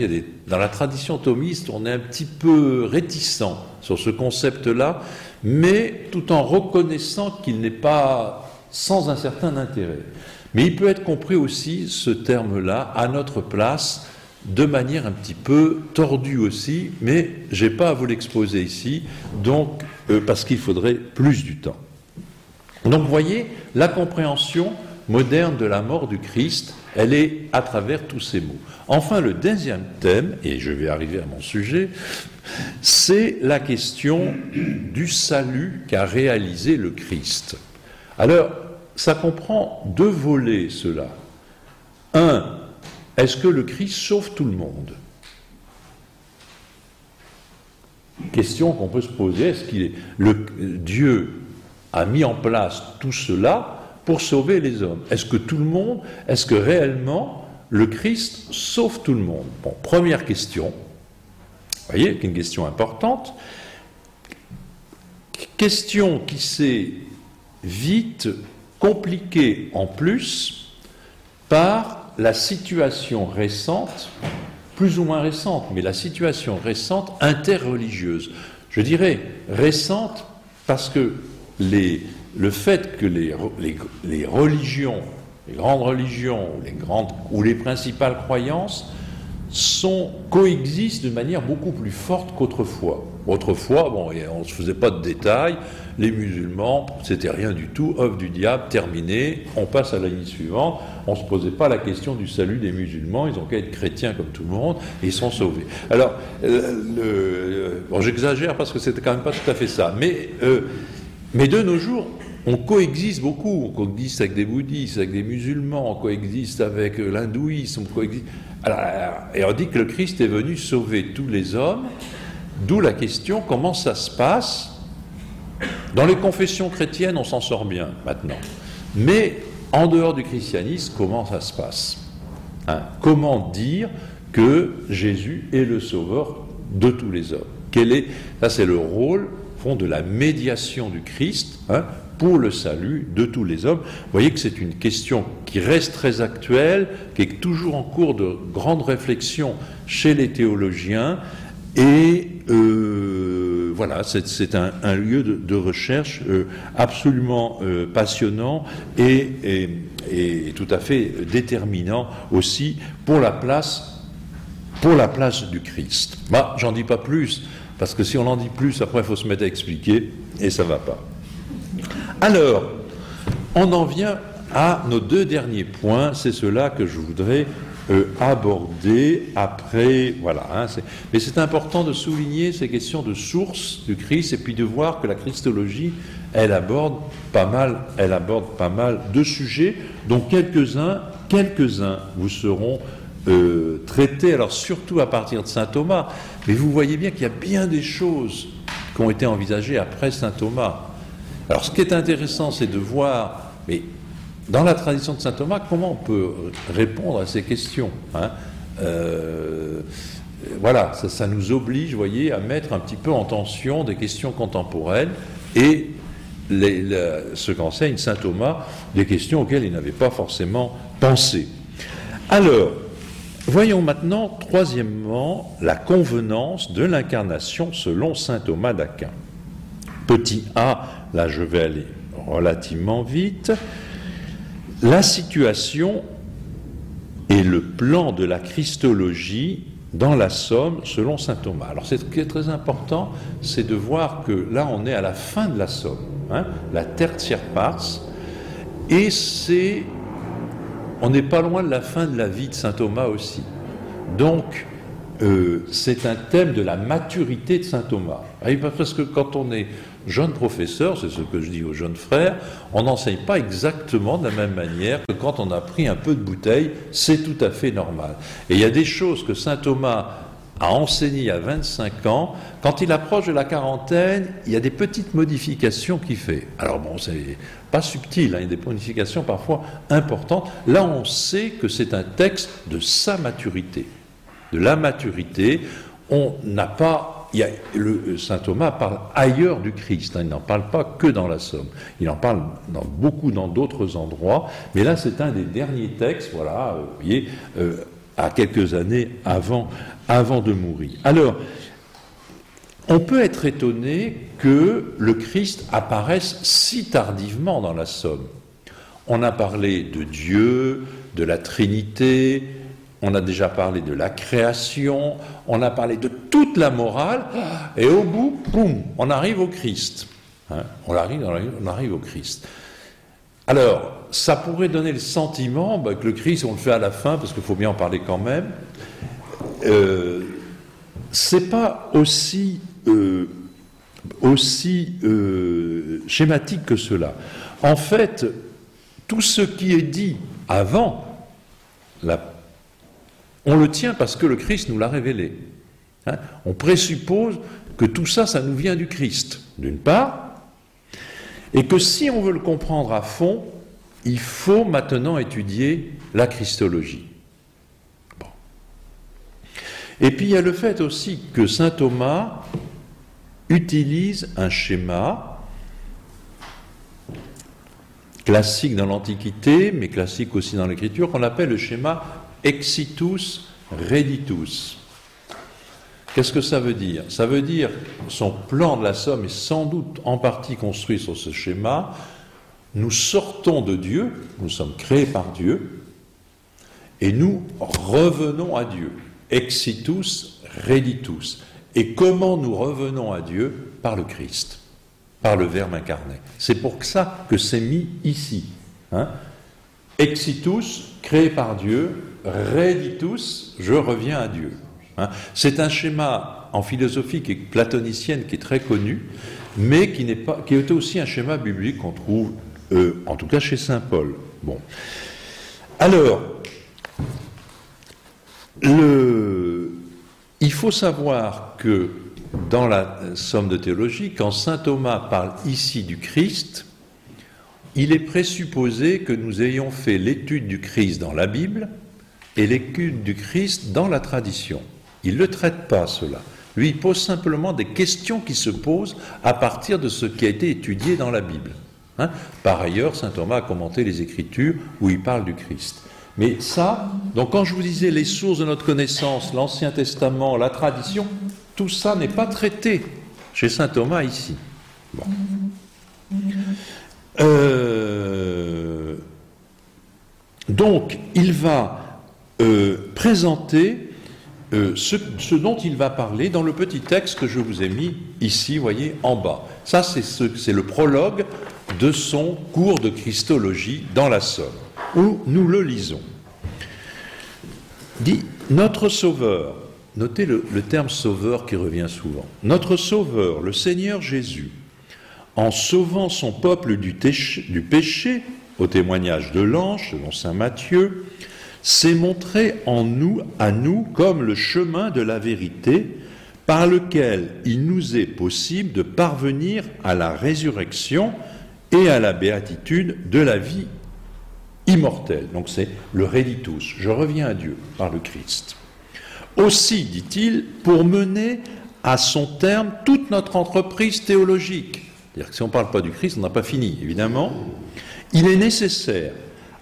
S2: dans la tradition thomiste, on est un petit peu réticent sur ce concept-là, mais tout en reconnaissant qu'il n'est pas sans un certain intérêt. Mais il peut être compris aussi, ce terme-là, à notre place, de manière un petit peu tordue aussi, mais je n'ai pas à vous l'exposer ici, donc, euh, parce qu'il faudrait plus du temps. Donc vous voyez, la compréhension, moderne de la mort du Christ, elle est à travers tous ces mots. Enfin, le deuxième thème, et je vais arriver à mon sujet, c'est la question du salut qu'a réalisé le Christ. Alors, ça comprend deux volets, cela. Un, est-ce que le Christ sauve tout le monde? Question qu'on peut se poser, est-ce qu'il est, Dieu a mis en place tout cela pour sauver les hommes? Est-ce que tout le monde, est-ce que réellement le Christ sauve tout le monde? Première question, vous voyez, une question importante. Question qui s'est vite compliquée en plus par la situation récente, plus ou moins récente, mais la situation récente interreligieuse. Je dirais récente parce que le fait que les, religions, les grandes religions ou les principales croyances coexistent de manière beaucoup plus forte qu'autrefois. Autrefois, bon, on ne se faisait pas de détails, les musulmans, c'était rien du tout, œuvre du diable, terminé, on passe à la ligne suivante, on ne se posait pas la question du salut des musulmans, ils ont qu'à être chrétiens comme tout le monde, et ils sont sauvés. Alors, euh, bon, j'exagère parce que c'était quand même pas tout à fait ça, mais, euh, mais de nos jours, on coexiste beaucoup, on coexiste avec des bouddhistes, avec des musulmans, on coexiste avec l'hindouisme, on coexiste... et on dit que le Christ est venu sauver tous les hommes, d'où la question comment ça se passe? Dans les confessions chrétiennes, on s'en sort bien maintenant. Mais en dehors du christianisme, comment ça se passe? Hein? Comment dire que Jésus est le sauveur de tous les hommes? Quel est, Ça, c'est le rôle fond de la médiation du Christ hein, pour le salut de tous les hommes. Vous voyez que c'est une question qui reste très actuelle, qui est toujours en cours de grande réflexion chez les théologiens, et euh, voilà, c'est un, lieu de, recherche euh, absolument euh, passionnant et, tout à fait déterminant aussi pour la place, pour la place du Christ. Bah, j'en dis pas plus, parce que si on en dit plus, après il faut se mettre à expliquer, et ça va pas. Alors, on en vient à nos deux derniers points, c'est cela que je voudrais euh, aborder après. Voilà. Hein, mais c'est important de souligner ces questions de source du Christ et puis de voir que la Christologie, elle aborde pas mal, elle aborde pas mal de sujets, dont quelques-uns, quelques-uns vous seront euh, traités, alors surtout à partir de saint Thomas. Mais vous voyez bien qu'il y a bien des choses qui ont été envisagées après saint Thomas. Alors ce qui est intéressant, c'est de voir, mais dans la tradition de saint Thomas, comment on peut répondre à ces questions hein euh, Voilà, ça, nous oblige, voyez, à mettre un petit peu en tension des questions contemporaines et ce qu'enseigne saint Thomas, des questions auxquelles il n'avait pas forcément pensé. Alors, voyons maintenant, troisièmement, la convenance de l'incarnation selon saint Thomas d'Aquin. Petit a, là je vais aller relativement vite, la situation et le plan de la Christologie dans la Somme selon saint Thomas. Alors ce qui est très important, c'est de voir que là on est à la fin de la Somme, hein, la tertiaire pars, et c'est on n'est pas loin de la fin de la vie de saint Thomas aussi. Donc euh, c'est un thème de la maturité de saint Thomas. Parce que quand on est jeune professeur, c'est ce que je dis aux jeunes frères, on n'enseigne pas exactement de la même manière que quand on a pris un peu de bouteille, c'est tout à fait normal. Et il y a des choses que saint Thomas a enseigné à 25 ans, quand il approche de la quarantaine, il y a des petites modifications qu'il fait. Alors bon, c'est pas subtil, hein, il y a des modifications parfois importantes. Là, on sait que c'est un texte de sa maturité, de la maturité. On n'a pas le, euh, Saint Thomas parle ailleurs du Christ, hein, il n'en parle pas que dans la Somme, il en parle dans beaucoup dans d'autres endroits, mais là c'est un des derniers textes, voilà, euh, vous voyez, euh, à quelques années avant de mourir. Alors, on peut être étonné que le Christ apparaisse si tardivement dans la Somme. On a parlé de Dieu, de la Trinité, on a déjà parlé de la création, on a parlé de toute la morale, et au bout, boum, on arrive au Christ. Hein, on, arrive, au Christ. Alors, ça pourrait donner le sentiment bah, que le Christ, on le fait à la fin, parce qu'il faut bien en parler quand même. Euh, c'est pas aussi, euh, euh, schématique que cela. En fait, tout ce qui est dit avant, on le tient parce que le Christ nous l'a révélé. Hein. on présuppose que tout ça, ça nous vient du Christ, d'une part, et que si on veut le comprendre à fond, il faut maintenant étudier la Christologie. Et puis il y a le fait aussi que saint Thomas utilise un schéma classique dans l'Antiquité, mais classique aussi dans l'Écriture, qu'on appelle le schéma exitus reditus. Qu'est-ce que ça veut dire? Ça veut dire son plan de la somme est sans doute en partie construit sur ce schéma. Nous sortons de Dieu, nous sommes créés par Dieu, et nous revenons à Dieu. Exitus reditus. Et comment nous revenons à Dieu? Par le Christ, par le Verbe incarné. C'est pour ça que c'est mis ici. Hein. Exitus, créé par Dieu, reditus, je reviens à Dieu. Hein. C'est un schéma en philosophie qui est platonicienne qui est très connu, mais qui, n'est pas, qui est aussi un schéma biblique qu'on trouve, euh, en tout cas chez saint Paul. Alors, il faut savoir que dans la somme de théologie, quand saint Thomas parle ici du Christ, il est présupposé que nous ayons fait l'étude du Christ dans la Bible et l'étude du Christ dans la tradition. Il ne traite pas, cela. Lui, il pose simplement des questions qui se posent à partir de ce qui a été étudié dans la Bible. Hein. Par ailleurs, saint Thomas a commenté les Écritures où il parle du Christ. Mais ça, donc quand je vous disais les sources de notre connaissance, l'Ancien Testament, la tradition, tout ça n'est pas traité chez saint Thomas ici. Euh, donc, il va euh, présenter euh, ce, dont il va parler dans le petit texte que je vous ai mis ici, voyez, en bas. Ça, c'est le prologue de son cours de Christologie dans la Somme, où nous le lisons. Dit Notre Sauveur, notez le, terme Sauveur qui revient souvent, Notre Sauveur, le Seigneur Jésus, en sauvant son peuple du, du péché, au témoignage de l'ange, selon saint Matthieu, s'est montré en nous, à nous, comme le chemin de la vérité par lequel il nous est possible de parvenir à la résurrection et à la béatitude de la vie immortelle. Donc c'est le réditus. Je reviens à Dieu par le Christ. Aussi, dit-il, pour mener à son terme toute notre entreprise théologique. C'est-à-dire que si on ne parle pas du Christ, on n'a pas fini, évidemment. Il est nécessaire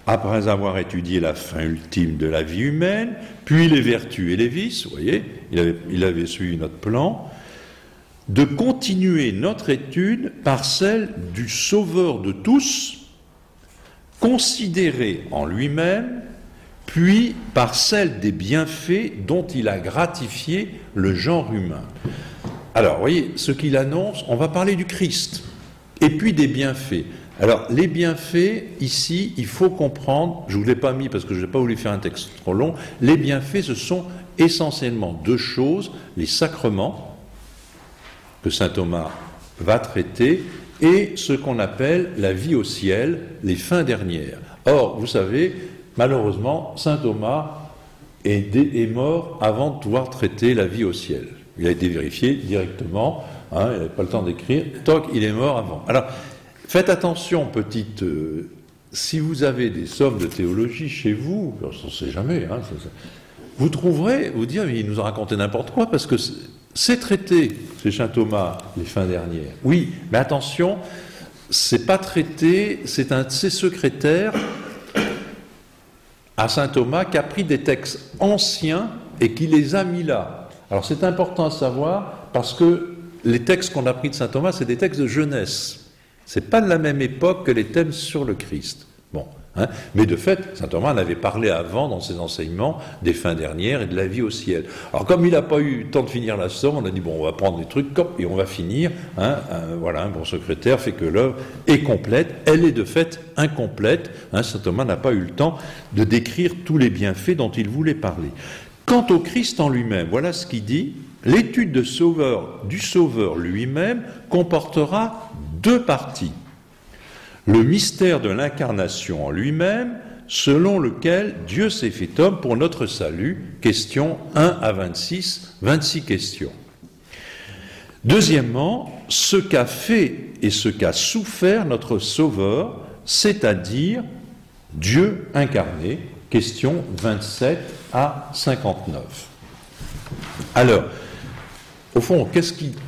S2: après avoir étudié la fin ultime de la vie humaine, puis les vertus et les vices, vous voyez, il avait, suivi notre plan, de continuer notre étude par celle du Sauveur de tous, considéré en lui-même, puis par celle des bienfaits dont il a gratifié le genre humain. Alors, vous voyez, ce qu'il annonce, on va parler du Christ, et puis des bienfaits. Alors, les bienfaits, ici, il faut comprendre, je ne vous l'ai pas mis parce que je n'ai pas voulu faire un texte trop long, les bienfaits, ce sont essentiellement deux choses, les sacrements, que saint Thomas va traiter, et ce qu'on appelle la vie au ciel, les fins dernières. Or, vous savez, malheureusement, saint Thomas est, mort avant de pouvoir traiter la vie au ciel. Il a été vérifié directement, hein, il n'avait pas le temps d'écrire, toc, il est mort avant. Alors, Faites attention, petite. Euh, si vous avez des sommes de théologie chez vous, on ne sait jamais, hein, vous trouverez, vous dire, il nous a raconté n'importe quoi, parce que c'est traité chez Saint Thomas les fins dernières. Oui, mais attention, c'est pas traité, c'est un de ses secrétaires à Saint Thomas qui a pris des textes anciens et qui les a mis là. Alors c'est important à savoir parce que les textes qu'on a pris de Saint Thomas, c'est des textes de jeunesse. C'est pas de la même époque que les thèmes sur le Christ. Hein. Mais de fait, saint Thomas en avait parlé avant dans ses enseignements des fins dernières et de la vie au ciel. Alors comme il n'a pas eu le temps de finir la somme, on a dit bon, on va prendre des trucs et on va finir. Hein, voilà, un bon secrétaire fait que l'œuvre est complète. Elle est de fait incomplète. Hein, saint Thomas n'a pas eu le temps de décrire tous les bienfaits dont il voulait parler. Quant au Christ en lui-même, voilà ce qu'il dit. L'étude de sauveur, du Sauveur lui-même comportera deux parties le mystère de l'incarnation en lui-même, selon lequel Dieu s'est fait homme pour notre salut, question 1 à 26, 26 questions. Deuxièmement, ce qu'a fait et ce qu'a souffert notre Sauveur, c'est-à-dire Dieu incarné, question 27 à 59. Alors, au fond,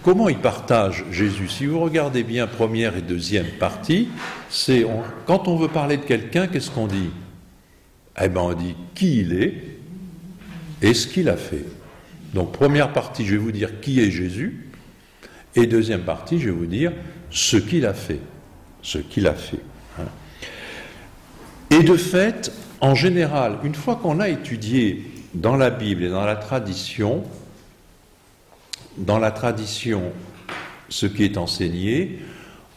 S2: comment il partage Jésus Si vous regardez bien première et deuxième partie, c'est quand on veut parler de quelqu'un, qu'est-ce qu'on dit? Eh bien, on dit qui il est et ce qu'il a fait. Donc, première partie, je vais vous dire qui est Jésus, et deuxième partie, je vais vous dire ce qu'il a fait. Ce qu'il a fait. Et de fait, en général, une fois qu'on a étudié dans la Bible et dans la tradition, dans la tradition ce qui est enseigné,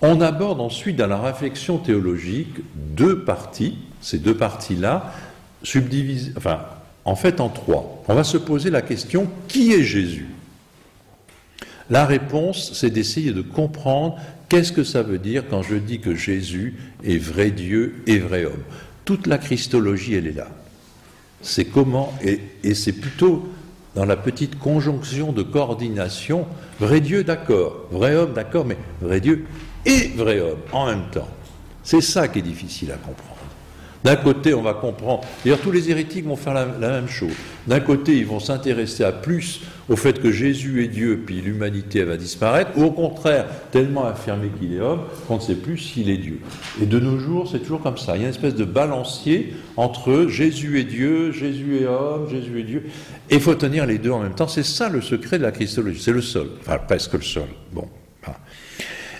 S2: on aborde ensuite dans la réflexion théologique deux parties, ces deux parties-là, subdivisées, enfin, en fait en trois. On va se poser la question qui est Jésus? La réponse, c'est d'essayer de comprendre qu'est-ce que ça veut dire quand je dis que Jésus est vrai Dieu et vrai homme. Toute la christologie, elle est là. C'est comment, et, et c'est plutôt dans la petite conjonction de coordination, vrai Dieu d'accord, vrai homme d'accord, mais vrai Dieu et vrai homme en même temps. C'est ça qui est difficile à comprendre. D'un côté, on va comprendre. D'ailleurs, tous les hérétiques vont faire la, même chose. D'un côté, ils vont s'intéresser à plus au fait que Jésus est Dieu, puis l'humanité va disparaître, ou au contraire, tellement affirmer qu'il est homme qu'on ne sait plus s'il est Dieu. Et de nos jours, c'est toujours comme ça. Il y a une espèce de balancier entre Jésus est Dieu, Jésus est homme, Jésus est Dieu. Et il faut tenir les deux en même temps. C'est ça le secret de la Christologie. C'est le seul. Enfin, presque le seul. Bon.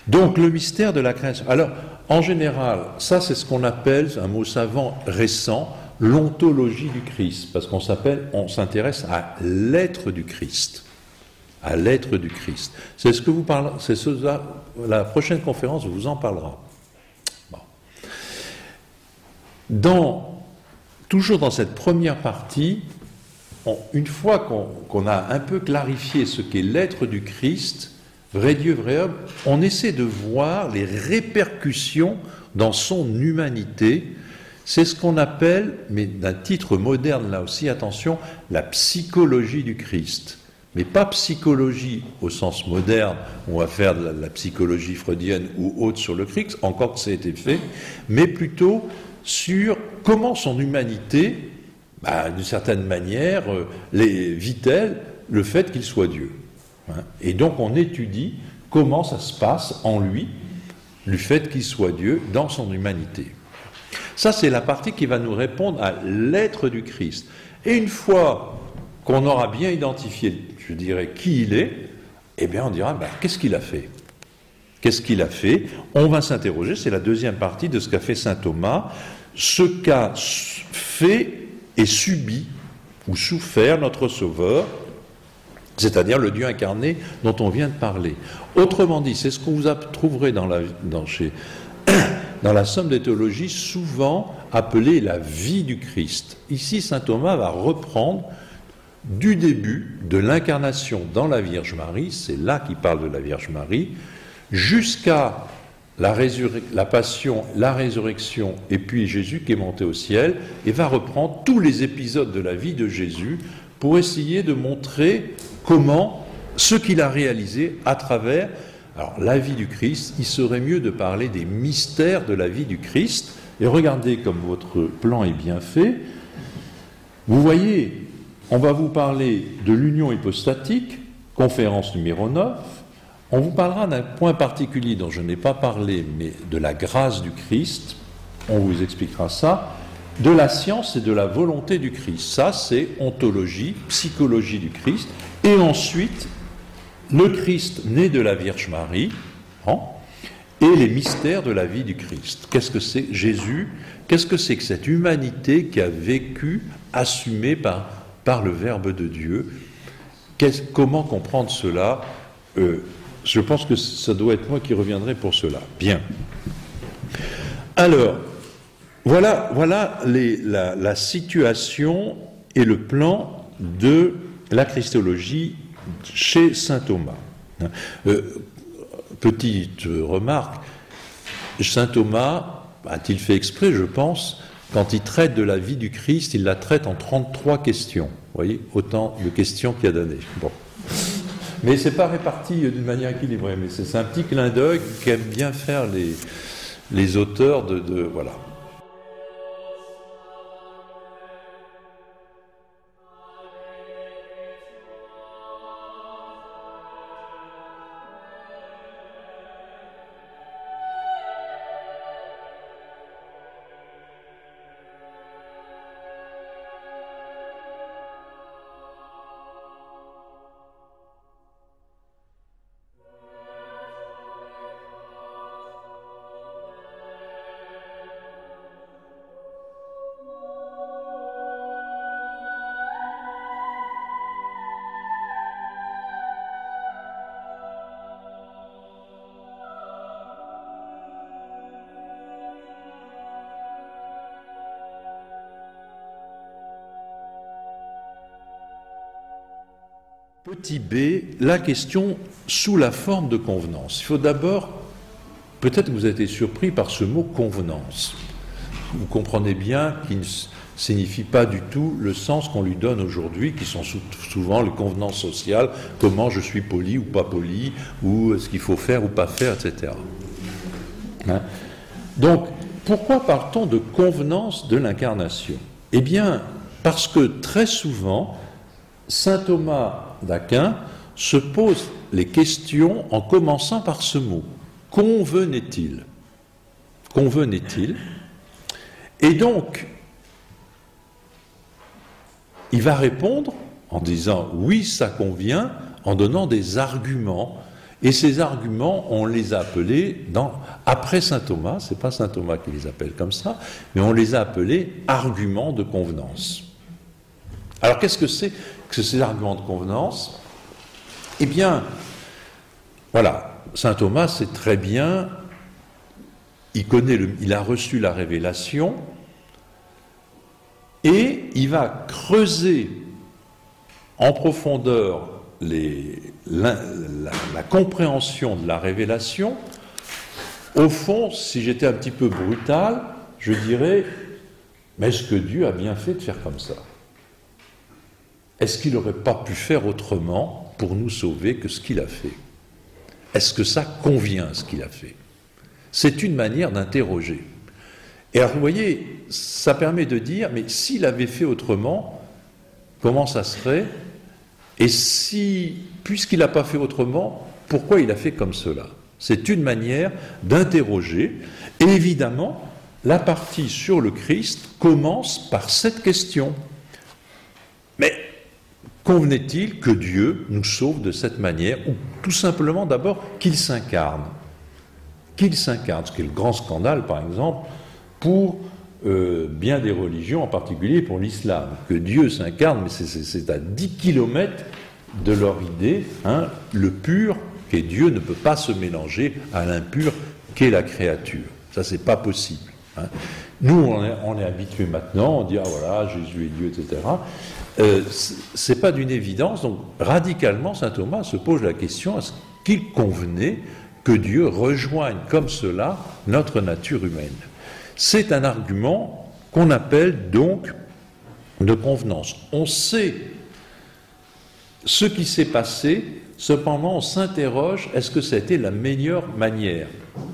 S2: Donc, le mystère de la création. Alors, en général, ça c'est ce qu'on appelle, un mot savant récent, l'ontologie du Christ, parce qu'on s'appelle, on s'intéresse à l'être du Christ. C'est ce que vous parlez, c'est ce, la prochaine conférence vous en parlera. Dans, toujours dans cette première partie, une fois qu'on a un peu clarifié ce qu'est l'être du Christ, vrai Dieu, vrai homme, on essaie de voir les répercussions dans son humanité. C'est ce qu'on appelle, mais d'un titre moderne là aussi, attention, la psychologie du Christ. Mais pas psychologie au sens moderne, on va faire de la, psychologie freudienne ou autre sur le Christ, encore que ça ait été fait, mais plutôt sur comment son humanité, bah, d'une certaine manière, euh, vit-elle le fait qu'il soit Dieu. Hein. Et donc on étudie comment ça se passe en lui, le fait qu'il soit Dieu dans son humanité. Ça, c'est la partie qui va nous répondre à l'être du Christ. Et une fois qu'on aura bien identifié, je dirais, qui il est, eh bien on dira, ben, qu'est-ce qu'il a fait? Qu'est-ce qu'il a fait? On va s'interroger, c'est la deuxième partie de ce qu'a fait Saint Thomas, ce qu'a fait et subi ou souffert notre Sauveur c'est-à-dire le Dieu incarné dont on vient de parler. Autrement dit, c'est ce que vous trouverez dans la, dans, chez, dans la somme des théologies, souvent appelée la vie du Christ. Ici, saint Thomas va reprendre du début de l'incarnation dans la Vierge Marie, c'est là qu'il parle de la Vierge Marie, jusqu'à la, la, passion, la résurrection et puis Jésus qui est monté au ciel, et va reprendre tous les épisodes de la vie de Jésus pour essayer de montrer comment ce qu'il a réalisé à travers la vie du Christ, il serait mieux de parler des mystères de la vie du Christ. Et regardez comme votre plan est bien fait. Vous voyez, on va vous parler de l'union hypostatique, conférence numéro 9. On vous parlera d'un point particulier dont je n'ai pas parlé, mais de la grâce du Christ. On vous expliquera ça. De la science et de la volonté du Christ. Ça, c'est ontologie, psychologie du Christ. Et ensuite, le Christ né de la Vierge Marie, hein, et les mystères de la vie du Christ. Qu'est-ce que c'est Jésus? Qu'est-ce que c'est que cette humanité qui a vécu, assumée par, par le Verbe de Dieu? Comment comprendre cela? Euh, Je pense que ça doit être moi qui reviendrai pour cela. Bien. Alors, voilà, voilà la, situation et le plan de la christologie chez saint Thomas. Euh, petite remarque, saint Thomas a-t-il fait exprès, je pense, quand il traite de la vie du Christ, il la traite en 33 questions. Vous voyez, autant de questions qu'il a donné. Bon. Mais ce n'est pas réparti d'une manière équilibrée, mais c'est un petit clin d'œil qu'aiment bien faire les, les auteurs de, de voilà. La question sous la forme de convenance. Il faut d'abord, peut-être que vous avez été surpris par ce mot convenance. Vous comprenez bien qu'il ne signifie pas du tout le sens qu'on lui donne aujourd'hui, qui sont souvent les convenances sociales, comment je suis poli ou pas poli, ou ce qu'il faut faire ou pas faire, etc. Hein? Donc, pourquoi parle-t-on de convenance de l'incarnation? Eh bien, parce que très souvent, Saint Thomas d'Aquin se pose les questions en commençant par ce mot. Convenait-il? Convenait-il? Et donc, il va répondre en disant oui, ça convient, en donnant des arguments. Et ces arguments, on les a appelés, après saint Thomas, c'est pas saint Thomas qui les appelle comme ça, mais on les a appelés arguments de convenance. Alors qu'est-ce que c'est que ces arguments de convenance? Eh bien, voilà, saint Thomas sait très bien, il connaît, il a reçu la révélation, et il va creuser en profondeur la, la, compréhension de la révélation. Au fond, si j'étais un petit peu brutal, je dirais, mais est-ce que Dieu a bien fait de faire comme ça? Est-ce qu'il n'aurait pas pu faire autrement? Pour nous sauver que ce qu'il a fait Est-ce que ça convient ce qu'il a fait? C'est une manière d'interroger. Et alors vous voyez, ça permet de dire, mais s'il avait fait autrement, comment ça serait? Et si, puisqu'il n'a pas fait autrement, pourquoi il a fait comme cela? C'est une manière d'interroger. Et évidemment, la partie sur le Christ commence par cette question. Mais Convenait-il que Dieu nous sauve de cette manière, ou tout simplement d'abord qu'il s'incarne? Qu'il s'incarne, ce qui est le grand scandale, par exemple, pour euh, bien des religions, en particulier pour l'islam. Que Dieu s'incarne, mais c'est à 10 kilomètres de leur idée, hein, le pur qu'est Dieu ne peut pas se mélanger à l'impur qu'est la créature. Ça, c'est pas possible. Hein. Nous, on est, on est habitués maintenant, on dit, ah voilà, Jésus est Dieu, etc. Euh, ce n'est pas d'une évidence. Donc, radicalement, saint Thomas se pose la question est-ce qu'il convenait que Dieu rejoigne comme cela notre nature humaine C'est un argument qu'on appelle donc de convenance. On sait ce qui s'est passé, cependant on s'interroge est-ce que c'était la meilleure manière?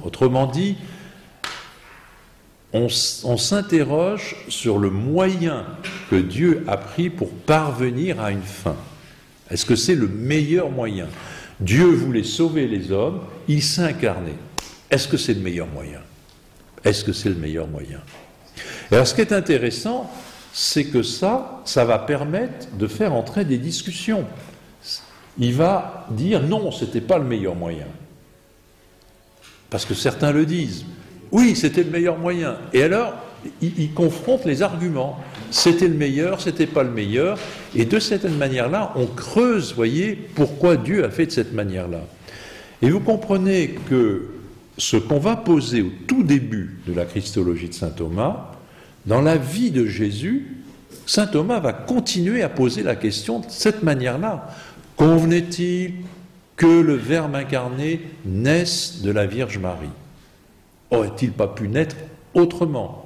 S2: Autrement dit, on, s'interroge sur le moyen que Dieu a pris pour parvenir à une fin. Est-ce que c'est le meilleur moyen? Dieu voulait sauver les hommes, il s'est incarné. Est-ce que c'est le meilleur moyen? Est-ce que c'est le meilleur moyen? Alors ce qui est intéressant, c'est que ça, ça va permettre de faire entrer des discussions. Il va dire non, ce n'était pas le meilleur moyen. parce que certains le disent. Oui, c'était le meilleur moyen. Et alors, ils, confrontent les arguments. C'était le meilleur, c'était pas le meilleur. Et de cette manière-là, on creuse, voyez, pourquoi Dieu a fait de cette manière-là. Et vous comprenez que ce qu'on va poser au tout début de la Christologie de saint Thomas, dans la vie de Jésus, saint Thomas va continuer à poser la question de cette manière-là. Convenait-il que le Verbe incarné naisse de la Vierge Marie? Aurait-il pas pu naître autrement?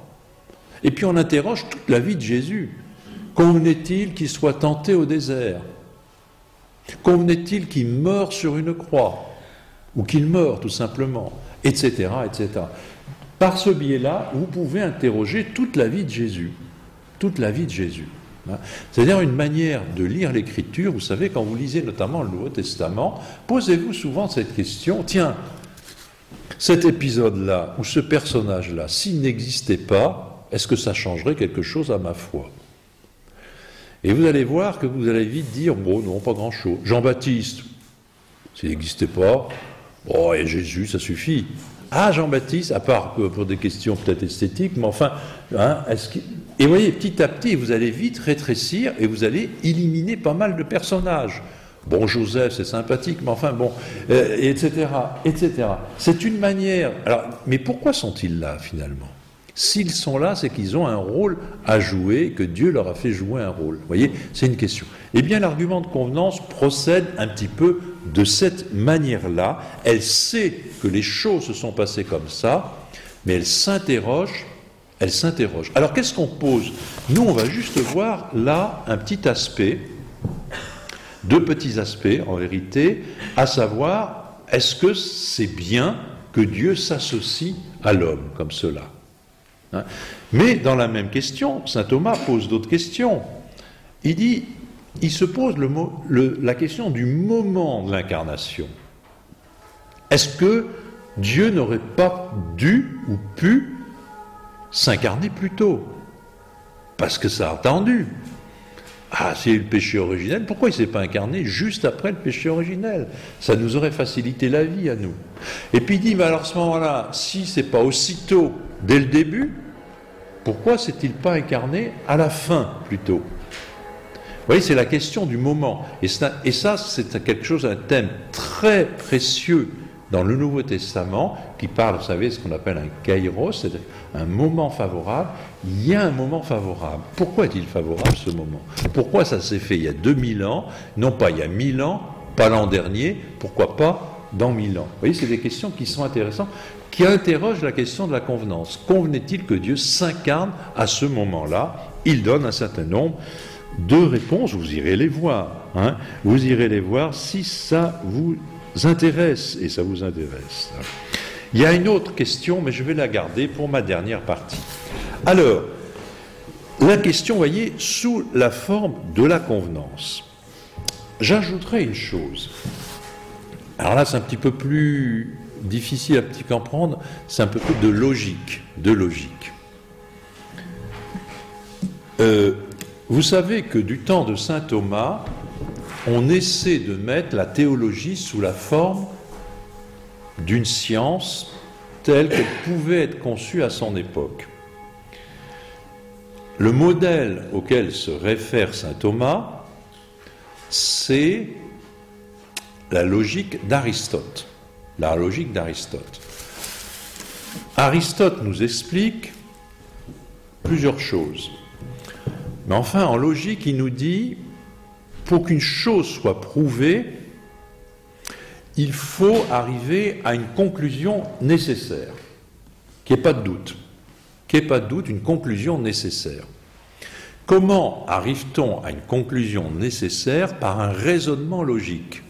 S2: Et puis on interroge toute la vie de Jésus. Convenait-il qu'il soit tenté au désert? Convenait-il qu'il meure sur une croix? Ou qu'il meure tout simplement Etc. etc. Par ce biais-là, vous pouvez interroger toute la vie de Jésus. Toute la vie de Jésus. Hein. C'est-à-dire une manière de lire l'Écriture. Vous savez, quand vous lisez notamment le Nouveau Testament, posez-vous souvent cette question, tiens, cet épisode-là, ou ce personnage-là, s'il n'existait pas, est-ce que ça changerait quelque chose à ma foi? Et vous allez voir que vous allez vite dire, bon, non, pas grand-chose. Jean-Baptiste, s'il n'existait pas, oh, et Jésus, ça suffit. Ah, Jean-Baptiste, à part pour des questions peut-être esthétiques, mais enfin, hein, est-ce et vous voyez, petit à petit, vous allez vite rétrécir et vous allez éliminer pas mal de personnages. Bon, Joseph, c'est sympathique, mais enfin, bon, etc., euh, etc. C'est une manière. Alors, mais pourquoi sont-ils là, finalement? S'ils sont là, c'est qu'ils ont un rôle à jouer, que Dieu leur a fait jouer un rôle. Vous voyez, c'est une question. Eh bien, l'argument de convenance procède un petit peu de cette manière-là. Elle sait que les choses se sont passées comme ça, mais elle s'interroge. Elle s'interroge. Alors, qu'est-ce qu'on pose? Nous, on va juste voir là un petit aspect deux petits aspects en vérité, à savoir, est-ce que c'est bien que Dieu s'associe à l'homme comme cela hein Mais dans la même question, Saint Thomas pose d'autres questions. Il dit, il se pose la question du moment de l'incarnation. Est-ce que Dieu n'aurait pas dû ou pu s'incarner plus tôt? Parce que ça a attendu. Ah, c'est le péché originel, pourquoi il ne s'est pas incarné juste après le péché originel? Ça nous aurait facilité la vie à nous. Et puis il dit, mais alors à ce moment-là, si c'est pas aussitôt, dès le début, pourquoi s'est-il pas incarné à la fin plutôt? Vous voyez, c'est la question du moment. Et ça, et ça c'est quelque chose, un thème très précieux dans le Nouveau Testament, qui parle, vous savez, ce qu'on appelle un kairos, c'est-à-dire un moment favorable, il y a un moment favorable. Pourquoi est-il favorable ce moment? Pourquoi ça s'est fait il y a 2000 ans, non pas il y a 1000 ans, pas l'an dernier, pourquoi pas dans 1000 ans? Vous voyez, c'est des questions qui sont intéressantes, qui interrogent la question de la convenance. Convenait-il que Dieu s'incarne à ce moment-là? Il donne un certain nombre de réponses, vous irez les voir. Hein vous irez les voir si ça vous intéresse, et ça vous intéresse. Il y a une autre question, mais je vais la garder pour ma dernière partie. Alors, la question, voyez, sous la forme de la convenance. J'ajouterai une chose. Alors là, c'est un petit peu plus difficile à comprendre, c'est un peu plus de logique, de logique. Euh, vous savez que du temps de saint Thomas, on essaie de mettre la théologie sous la forme d'une science telle qu'elle pouvait être conçue à son époque. Le modèle auquel se réfère saint Thomas, c'est la logique d'Aristote. La logique d'Aristote. Aristote nous explique plusieurs choses. Mais enfin, en logique, il nous dit pour qu'une chose soit prouvée, il faut arriver à une conclusion nécessaire, qu'il n'y ait pas de doute, qu'il n'y ait pas de doute, une conclusion nécessaire. Comment arrive-t-on à une conclusion nécessaire par un raisonnement logique?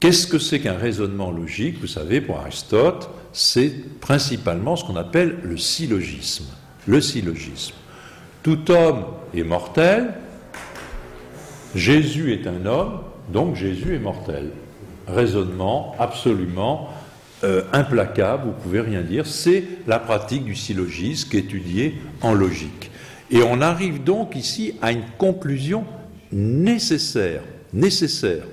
S2: Qu'est-ce que c'est qu'un raisonnement logique? Vous savez, pour Aristote, c'est principalement ce qu'on appelle le syllogisme. Le syllogisme. Tout homme est mortel, Jésus est un homme, donc Jésus est mortel. Raisonnement absolument euh, implacable, vous pouvez rien dire, c'est la pratique du syllogisme étudiée en logique. Et on arrive donc ici à une conclusion nécessaire, nécessaire.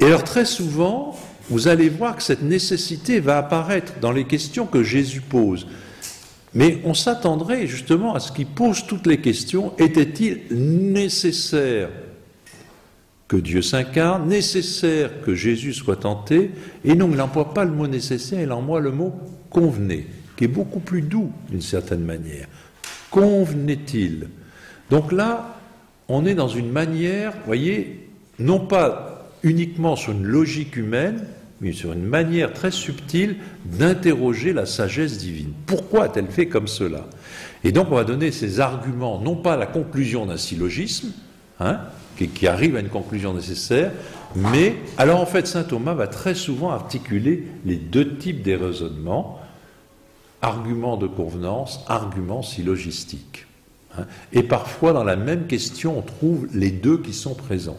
S2: Et alors très souvent, vous allez voir que cette nécessité va apparaître dans les questions que Jésus pose. Mais on s'attendrait justement à ce qu'il pose toutes les questions. Était-il nécessaire que Dieu s'incarne, nécessaire que Jésus soit tenté? Et non, il n'emploie pas le mot nécessaire, il emploie le mot convenait, qui est beaucoup plus doux d'une certaine manière. Convenait-il? Donc là, on est dans une manière, voyez, non pas uniquement sur une logique humaine, sur une manière très subtile d'interroger la sagesse divine. Pourquoi a-t-elle fait comme cela? Et donc on va donner ces arguments, non pas la conclusion d'un syllogisme, hein, qui, qui, arrive à une conclusion nécessaire, mais alors en fait saint Thomas va très souvent articuler les deux types des raisonnements, arguments de convenance, arguments syllogistiques. Hein. Et parfois dans la même question on trouve les deux qui sont présents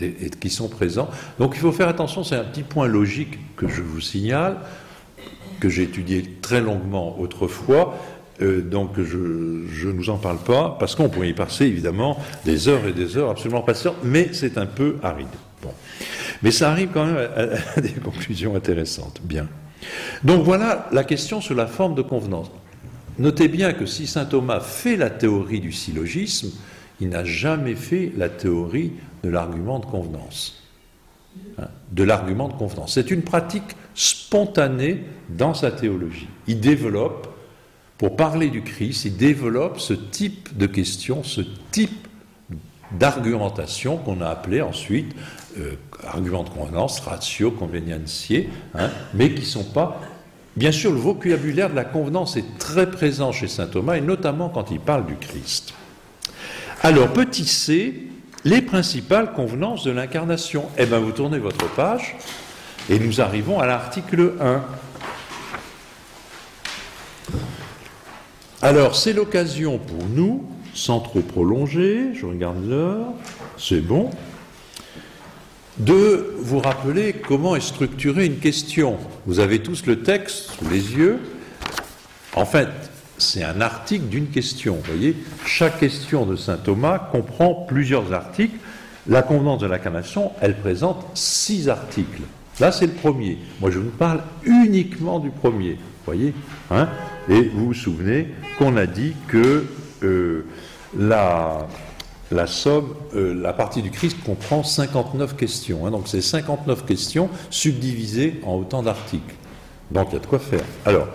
S2: et qui sont présents. Donc il faut faire attention, c'est un petit point logique que je vous signale, que j'ai étudié très longuement autrefois, euh, donc je ne vous en parle pas, parce qu'on pourrait y passer évidemment des heures et des heures absolument passionnantes, mais c'est un peu aride. Bon. Mais ça arrive quand même à, à des conclusions intéressantes. Bien. Donc voilà la question sur la forme de convenance. Notez bien que si saint Thomas fait la théorie du syllogisme, il n'a jamais fait la théorie de l'argument de convenance. Hein, de l'argument de convenance. C'est une pratique spontanée dans sa théologie. Il développe, pour parler du Christ, il développe ce type de questions, ce type d'argumentation qu'on a appelé ensuite euh, argument de convenance, ratio, convenientiae, hein, mais qui ne sont pas. Bien sûr, le vocabulaire de la convenance est très présent chez saint Thomas, et notamment quand il parle du Christ. Alors, petit c, les principales convenances de l'incarnation. Eh bien, vous tournez votre page et nous arrivons à l'article 1. Alors, c'est l'occasion pour nous, sans trop prolonger, je regarde l'heure, c'est bon, de vous rappeler comment est structurée une question. Vous avez tous le texte sous les yeux. En fait, c'est un article d'une question. Voyez, chaque question de saint Thomas comprend plusieurs articles. La convenance de l'incarnation, elle présente six articles. Là, c'est le premier. Moi, je vous parle uniquement du premier. Vous voyez hein Et vous vous souvenez qu'on a dit que euh, la, la somme, euh, la partie du Christ comprend 59 questions. Hein. donc, c'est 59 questions subdivisées en autant d'articles. Donc, il y a de quoi faire. Alors,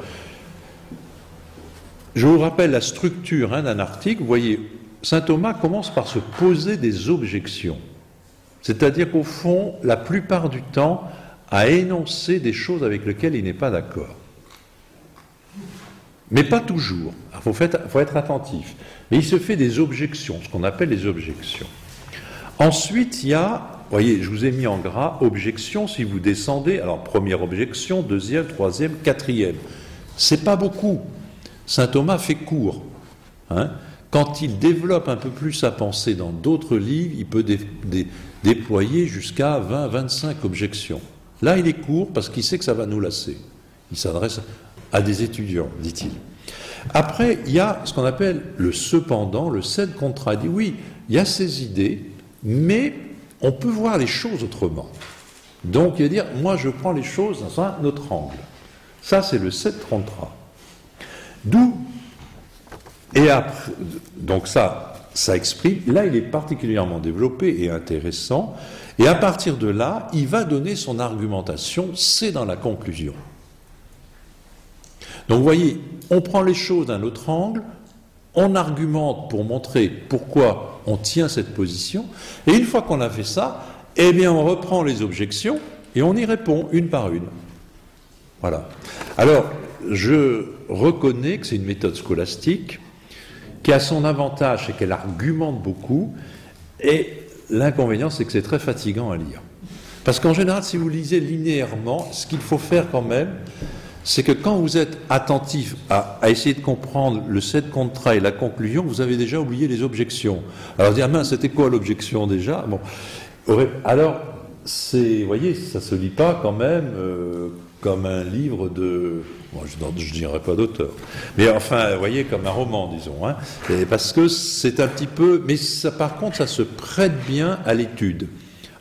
S2: je vous rappelle la structure hein, d'un article. Vous voyez, saint Thomas commence par se poser des objections. C'est-à-dire qu'au fond, la plupart du temps, à énoncer des choses avec lesquelles il n'est pas d'accord. Mais pas toujours. Il faut, être attentif. Mais il se fait des objections, ce qu'on appelle les objections. Ensuite, il y a, voyez, je vous ai mis en gras, objection si vous descendez. Alors, première objection, deuxième, troisième, quatrième. C'est pas beaucoup. Saint Thomas fait court. Hein. Quand il développe un peu plus sa pensée dans d'autres livres, il peut déployer jusqu'à 20-25 objections. Là, il est court parce qu'il sait que ça va nous lasser. Il s'adresse à des étudiants, dit-il. Après, il y a ce qu'on appelle le cependant, le sed contra. dit oui, il y a ces idées, mais on peut voir les choses autrement. Donc, il va dire, moi, je prends les choses dans un autre angle. Ça, c'est le sed contra. D'où, et après, donc ça, ça exprime, là il est particulièrement développé et intéressant, et à partir de là, il va donner son argumentation, c'est dans la conclusion. Donc vous voyez, on prend les choses d'un autre angle, on argumente pour montrer pourquoi on tient cette position, et une fois qu'on a fait ça, eh bien on reprend les objections et on y répond une par une. Voilà. Alors, je reconnais que c'est une méthode scolastique qui a son avantage, c'est qu'elle argumente beaucoup, et l'inconvénient, c'est que c'est très fatigant à lire. Parce qu'en général, si vous lisez linéairement, ce qu'il faut faire quand même, c'est que quand vous êtes attentif à, essayer de comprendre le set contrat et la conclusion, vous avez déjà oublié les objections. Alors, dire, ah mince, c'était quoi l'objection déjà? Bon. Alors, c'est, vous voyez, ça se lit pas quand même euh, comme un livre de. je ne dirais pas d'auteur. Mais enfin, vous voyez, comme un roman, disons. Hein, parce que c'est un petit peu. Mais ça, par contre, ça se prête bien à l'étude.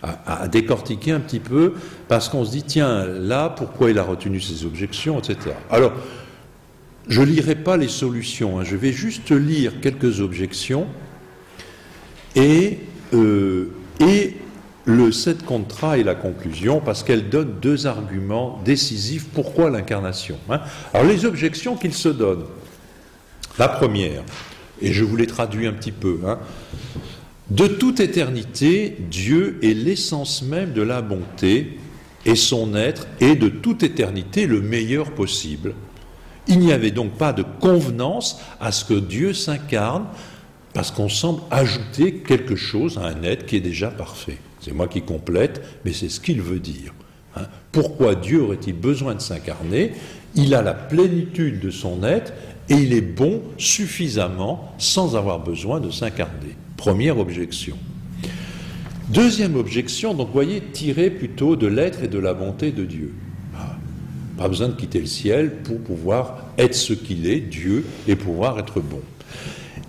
S2: à, décortiquer un petit peu, parce qu'on se dit, tiens, là, pourquoi il a retenu ses objections, etc. Alors, je ne lirai pas les solutions, hein. je vais juste lire quelques objections et, euh, et le set contrat et la conclusion, parce qu'elle donne deux arguments décisifs pourquoi l'incarnation. Hein. Alors les objections qu'il se donne. La première, et je vous les traduis un petit peu, hein. de toute éternité, Dieu est l'essence même de la bonté, et son être est de toute éternité le meilleur possible. Il n'y avait donc pas de convenance à ce que Dieu s'incarne, parce qu'on semble ajouter quelque chose à un être qui est déjà parfait. C'est moi qui complète, mais c'est ce qu'il veut dire. Hein. Pourquoi Dieu aurait-il besoin de s'incarner? Il a la plénitude de son être et il est bon suffisamment sans avoir besoin de s'incarner. Première objection. Deuxième objection, donc voyez, tirée plutôt de l'être et de la bonté de Dieu. Ah, pas besoin de quitter le ciel pour pouvoir être ce qu'il est, Dieu, et pouvoir être bon.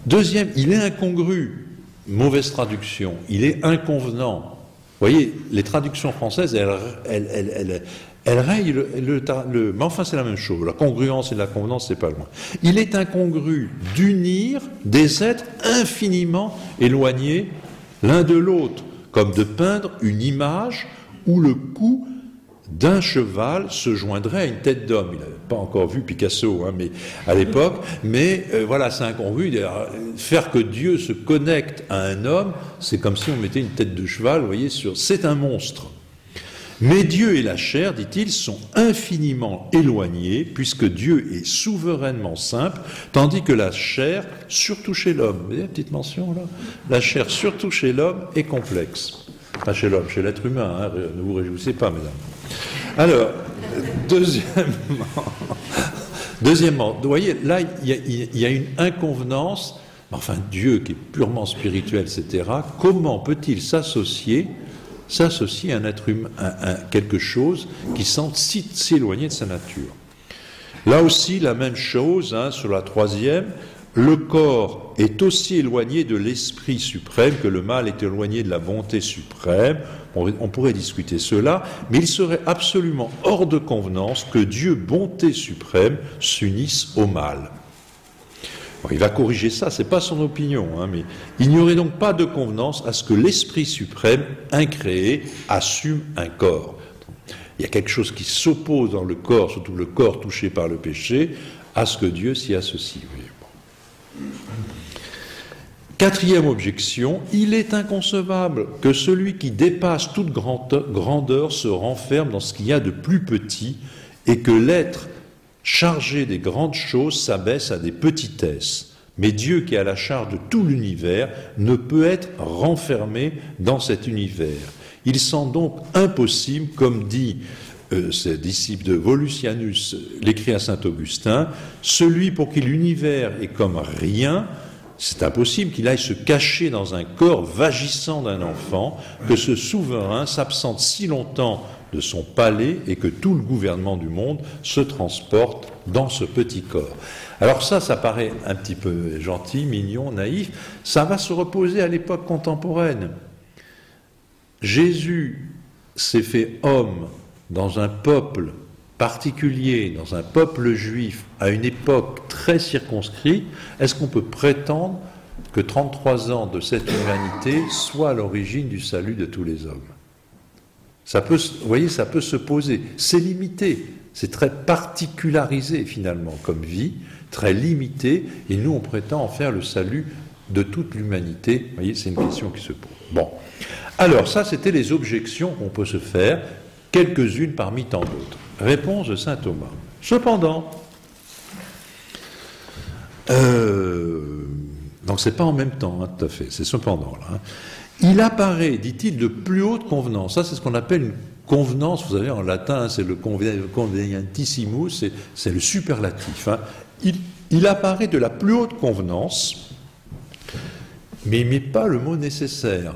S2: Deuxième, il est incongru. Mauvaise traduction. Il est inconvenant. Voyez, les traductions françaises, elles, rayent le, Mais enfin, c'est la même chose. La congruence et la convenance, c'est pas loin. Il est incongru d'unir des êtres infiniment éloignés l'un de l'autre, comme de peindre une image où le coup d'un cheval se joindrait à une tête d'homme. Il n'avait pas encore vu Picasso, hein, mais à l'époque. Mais euh, voilà, c'est incongru. Faire que Dieu se connecte à un homme, c'est comme si on mettait une tête de cheval, vous voyez, sur. C'est un monstre. Mais Dieu et la chair, dit-il, sont infiniment éloignés, puisque Dieu est souverainement simple, tandis que la chair, surtout chez l'homme, vous voyez la petite mention là? La chair, surtout chez l'homme, est complexe. Pas chez l'homme, chez l'être humain, hein, ne vous réjouissez pas, mesdames. Alors, deuxièmement, deuxièmement, voyez, là, il y, a une inconvenance, enfin, Dieu qui est purement spirituel, etc., comment peut-il s'associer s'associer à un être humain, à, quelque chose qui semble si, éloigné de sa nature? Là aussi, la même chose, hein, sur la troisième, le corps est aussi éloigné de l'esprit suprême que le mal est éloigné de la bonté suprême. On, pourrait discuter cela, mais il serait absolument hors de convenance que Dieu, bonté suprême, s'unisse au mal. il va corriger ça, c'est pas son opinion, hein, mais il n'y aurait donc pas de convenance à ce que l'Esprit suprême, incréé, assume un corps. Il y a quelque chose qui s'oppose dans le corps, surtout le corps touché par le péché, à ce que Dieu s'y associe. Quatrième objection, il est inconcevable que celui qui dépasse toute grandeur se renferme dans ce qu'il y a de plus petit et que l'être chargé des grandes choses s'abaisse à des petitesses. Mais Dieu qui a la charge de tout l'univers ne peut être renfermé dans cet univers. Il semble donc impossible, comme dit euh, ce disciple de Volusianus l'écrit à saint Augustin, celui pour qui l'univers est comme rien, c'est impossible qu'il aille se cacher dans un corps vagissant d'un enfant, que ce souverain s'absente si longtemps de son palais et que tout le gouvernement du monde se transporte dans ce petit corps. Alors ça, ça paraît un petit peu gentil, mignon, naïf, ça va se reposer à l'époque contemporaine. Jésus s'est fait homme dans un peuple particulier dans un peuple juif à une époque très circonscrite, est-ce qu'on peut prétendre que 33 ans de cette humanité soient à l'origine du salut de tous les hommes? Ça peut, Vous voyez, ça peut se poser. C'est limité, c'est très particularisé finalement comme vie, très limité, et nous on prétend en faire le salut de toute l'humanité. Vous voyez, c'est une question qui se pose. Bon. Alors, ça, c'était les objections qu'on peut se faire, quelques-unes parmi tant d'autres. Réponse de saint Thomas. Cependant, euh, donc c'est pas en même temps, hein, tout à fait, c'est cependant là. Hein. il apparaît, dit-il, de plus haute convenance. Ça, c'est ce qu'on appelle une convenance. Vous savez, en latin, c'est le convenientissimus, c'est le superlatif. Hein. Il, apparaît de la plus haute convenance, mais il ne met pas le mot nécessaire.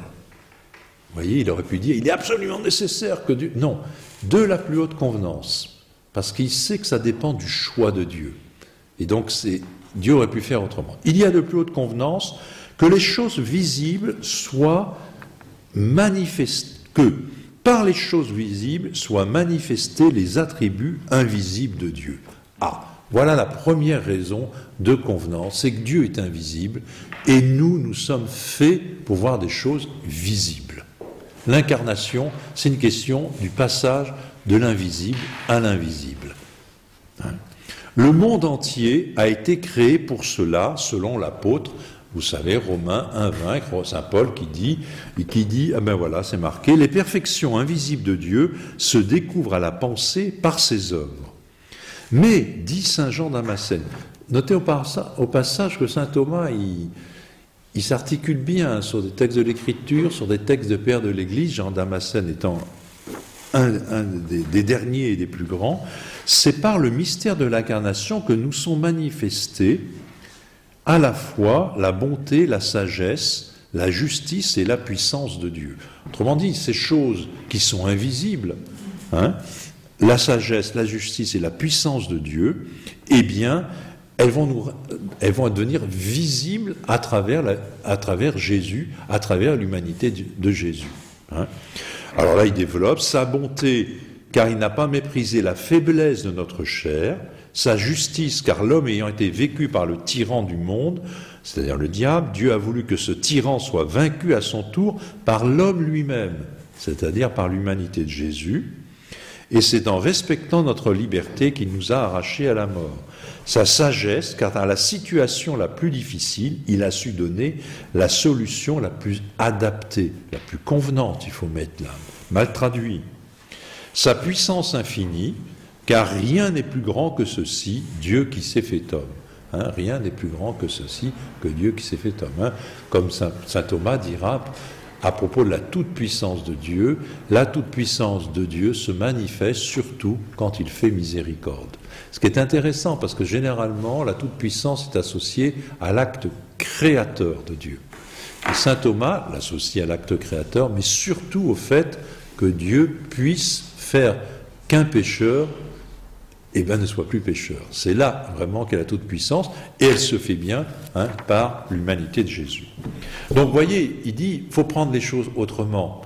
S2: Vous voyez, il aurait pu dire il est absolument nécessaire que Dieu. Non, de la plus haute convenance, parce qu'il sait que ça dépend du choix de Dieu. Et donc, Dieu aurait pu faire autrement. Il y a de plus haute convenance que les choses visibles soient manifestées, que par les choses visibles soient manifestés les attributs invisibles de Dieu. Ah, voilà la première raison de convenance, c'est que Dieu est invisible et nous, nous sommes faits pour voir des choses visibles. L'incarnation, c'est une question du passage de l'invisible à l'invisible. Hein. Le monde entier a été créé pour cela, selon l'apôtre, vous savez, Romains 1,20, Saint Paul qui dit, qui dit, ah ben voilà, c'est marqué, les perfections invisibles de Dieu se découvrent à la pensée par ses œuvres. Mais, dit Saint Jean d'Amassène, notez au, passage que Saint Thomas, il, s'articule bien sur des textes de l'Écriture, sur des textes de Père de l'Église, Jean d'Amassène étant un, des, des, derniers et des plus grands, c'est par le mystère de l'incarnation que nous sont manifestés à la fois la bonté, la sagesse, la justice et la puissance de Dieu. Autrement dit, ces choses qui sont invisibles, hein, la sagesse, la justice et la puissance de Dieu, eh bien, elles vont, elles vont devenir visibles à travers, à travers Jésus, à travers l'humanité de Jésus. Hein. Alors là, il développe sa bonté, car il n'a pas méprisé la faiblesse de notre chair, sa justice, car l'homme ayant été vécu par le tyran du monde, c'est-à-dire le diable, Dieu a voulu que ce tyran soit vaincu à son tour par l'homme lui-même, c'est-à-dire par l'humanité de Jésus, et c'est en respectant notre liberté qu'il nous a arrachés à la mort. Sa sagesse, car dans la situation la plus difficile, il a su donner la solution la plus adaptée, la plus convenante, il faut mettre là, mal traduit. Sa puissance infinie, car rien n'est plus grand que ceci, Dieu qui s'est fait homme. Hein, rien n'est plus grand que ceci, que Dieu qui s'est fait homme. Hein. Comme saint, Thomas dira à propos de la toute-puissance de Dieu, la toute-puissance de Dieu se manifeste surtout quand il fait miséricorde. Ce qui est intéressant parce que généralement la toute-puissance est associée à l'acte créateur de Dieu. Et saint Thomas l'associe à l'acte créateur, mais surtout au fait que Dieu puisse faire qu'un pécheur eh bien, ne soit plus pécheur. C'est là vraiment qu'elle a toute puissance, et elle se fait bien hein, par l'humanité de Jésus. Donc, voyez, il dit, faut prendre les choses autrement.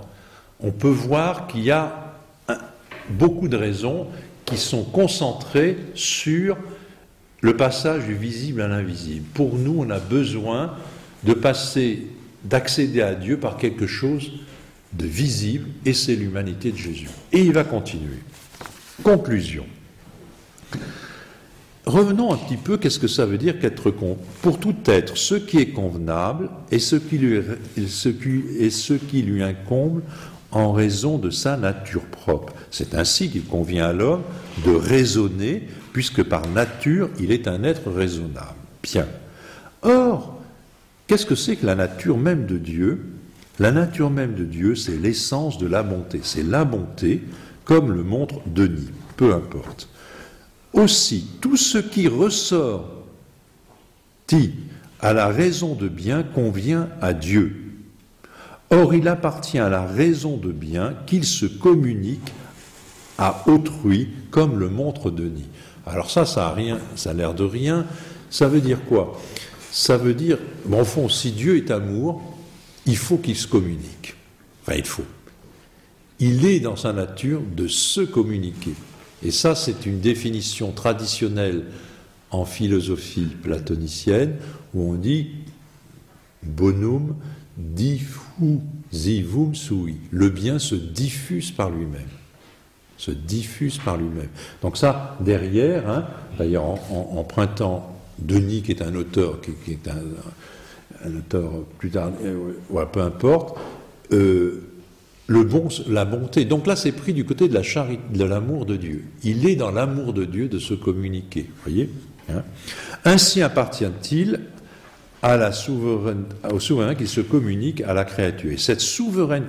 S2: On peut voir qu'il y a beaucoup de raisons qui sont concentrées sur le passage du visible à l'invisible. Pour nous, on a besoin de passer, d'accéder à Dieu par quelque chose de visible, et c'est l'humanité de Jésus. Et il va continuer. Conclusion. Revenons un petit peu, qu'est-ce que ça veut dire qu'être con? Pour tout être, ce qui est convenable et ce qui lui, et ce qui lui incombe en raison de sa nature propre. C'est ainsi qu'il convient à l'homme de raisonner, puisque par nature, il est un être raisonnable. Bien. Or, qu'est-ce que c'est que la nature même de Dieu? La nature même de Dieu, c'est l'essence de la bonté. C'est la bonté, comme le montre Denis, peu importe. Aussi, tout ce qui ressort à la raison de bien convient à Dieu. Or, il appartient à la raison de bien qu'il se communique à autrui, comme le montre Denis. Alors ça, ça a rien, ça a l'air de rien. Ça veut dire quoi? Ça veut dire, en fond, si Dieu est amour, il faut qu'il se communique. Enfin, il faut. Il est dans sa nature de se communiquer. Et ça, c'est une définition traditionnelle en philosophie platonicienne où on dit bonum diffusivum sui. Le bien se diffuse par lui-même. Se diffuse par lui-même. Donc ça, derrière, hein, d'ailleurs en, empruntant Denis, qui est un auteur, qui, est un, auteur plus tard, euh, peu importe, euh, le bon, la bonté. Donc là, c'est pris du côté de la charité, de l'amour de Dieu. Il est dans l'amour de Dieu de se communiquer. Voyez hein Ainsi appartient-il à la souveraine, au souverain qui se communique à la créature. Et cette souveraine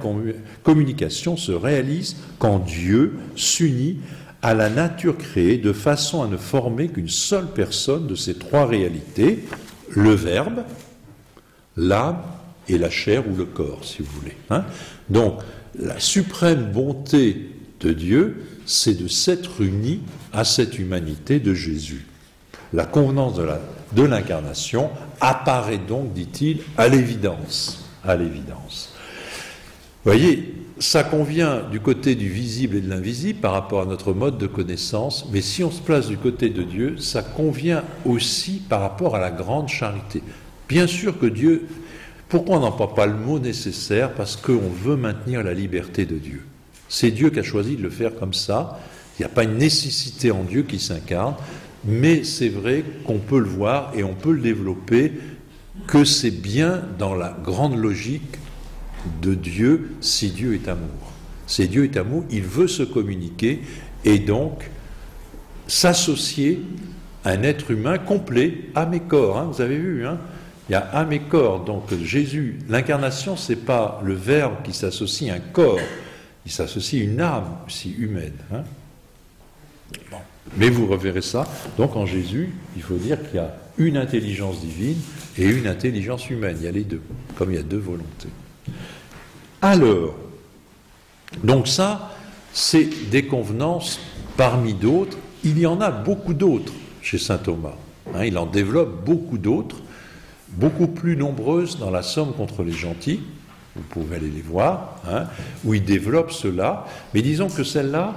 S2: communication se réalise quand Dieu s'unit à la nature créée de façon à ne former qu'une seule personne de ces trois réalités, le Verbe, l'âme et la chair ou le corps, si vous voulez. Hein Donc, la suprême bonté de Dieu, c'est de s'être uni à cette humanité de Jésus. La convenance de l'incarnation apparaît donc, dit-il, à l'évidence. À l'évidence. Voyez, ça convient du côté du visible et de l'invisible par rapport à notre mode de connaissance, mais si on se place du côté de Dieu, ça convient aussi par rapport à la grande charité. Bien sûr que Dieu, pourquoi on n'emploie pas le mot nécessaire Parce qu'on veut maintenir la liberté de Dieu? C'est Dieu qui a choisi de le faire comme ça. Il n'y a pas une nécessité en Dieu qui s'incarne, mais c'est vrai qu'on peut le voir et on peut le développer, que c'est bien dans la grande logique de Dieu si Dieu est amour. Si Dieu est amour, il veut se communiquer et donc s'associer à un être humain complet, à mes corps. Hein, vous avez vu, hein, il y a à mes corps. Donc Jésus, l'incarnation, c'est pas le Verbe qui s'associe à un corps, il s'associe à une âme aussi humaine. Hein. Mais vous reverrez ça. Donc en Jésus, il faut dire qu'il y a une intelligence divine et une intelligence humaine. Il y a les deux, comme il y a deux volontés. Alors, donc ça, c'est des convenances parmi d'autres. Il y en a beaucoup d'autres chez saint Thomas. Hein. il en développe beaucoup d'autres, beaucoup plus nombreuses dans la Somme contre les gentils. Vous pouvez aller les voir, hein, où il développe cela. Mais disons que celle-là,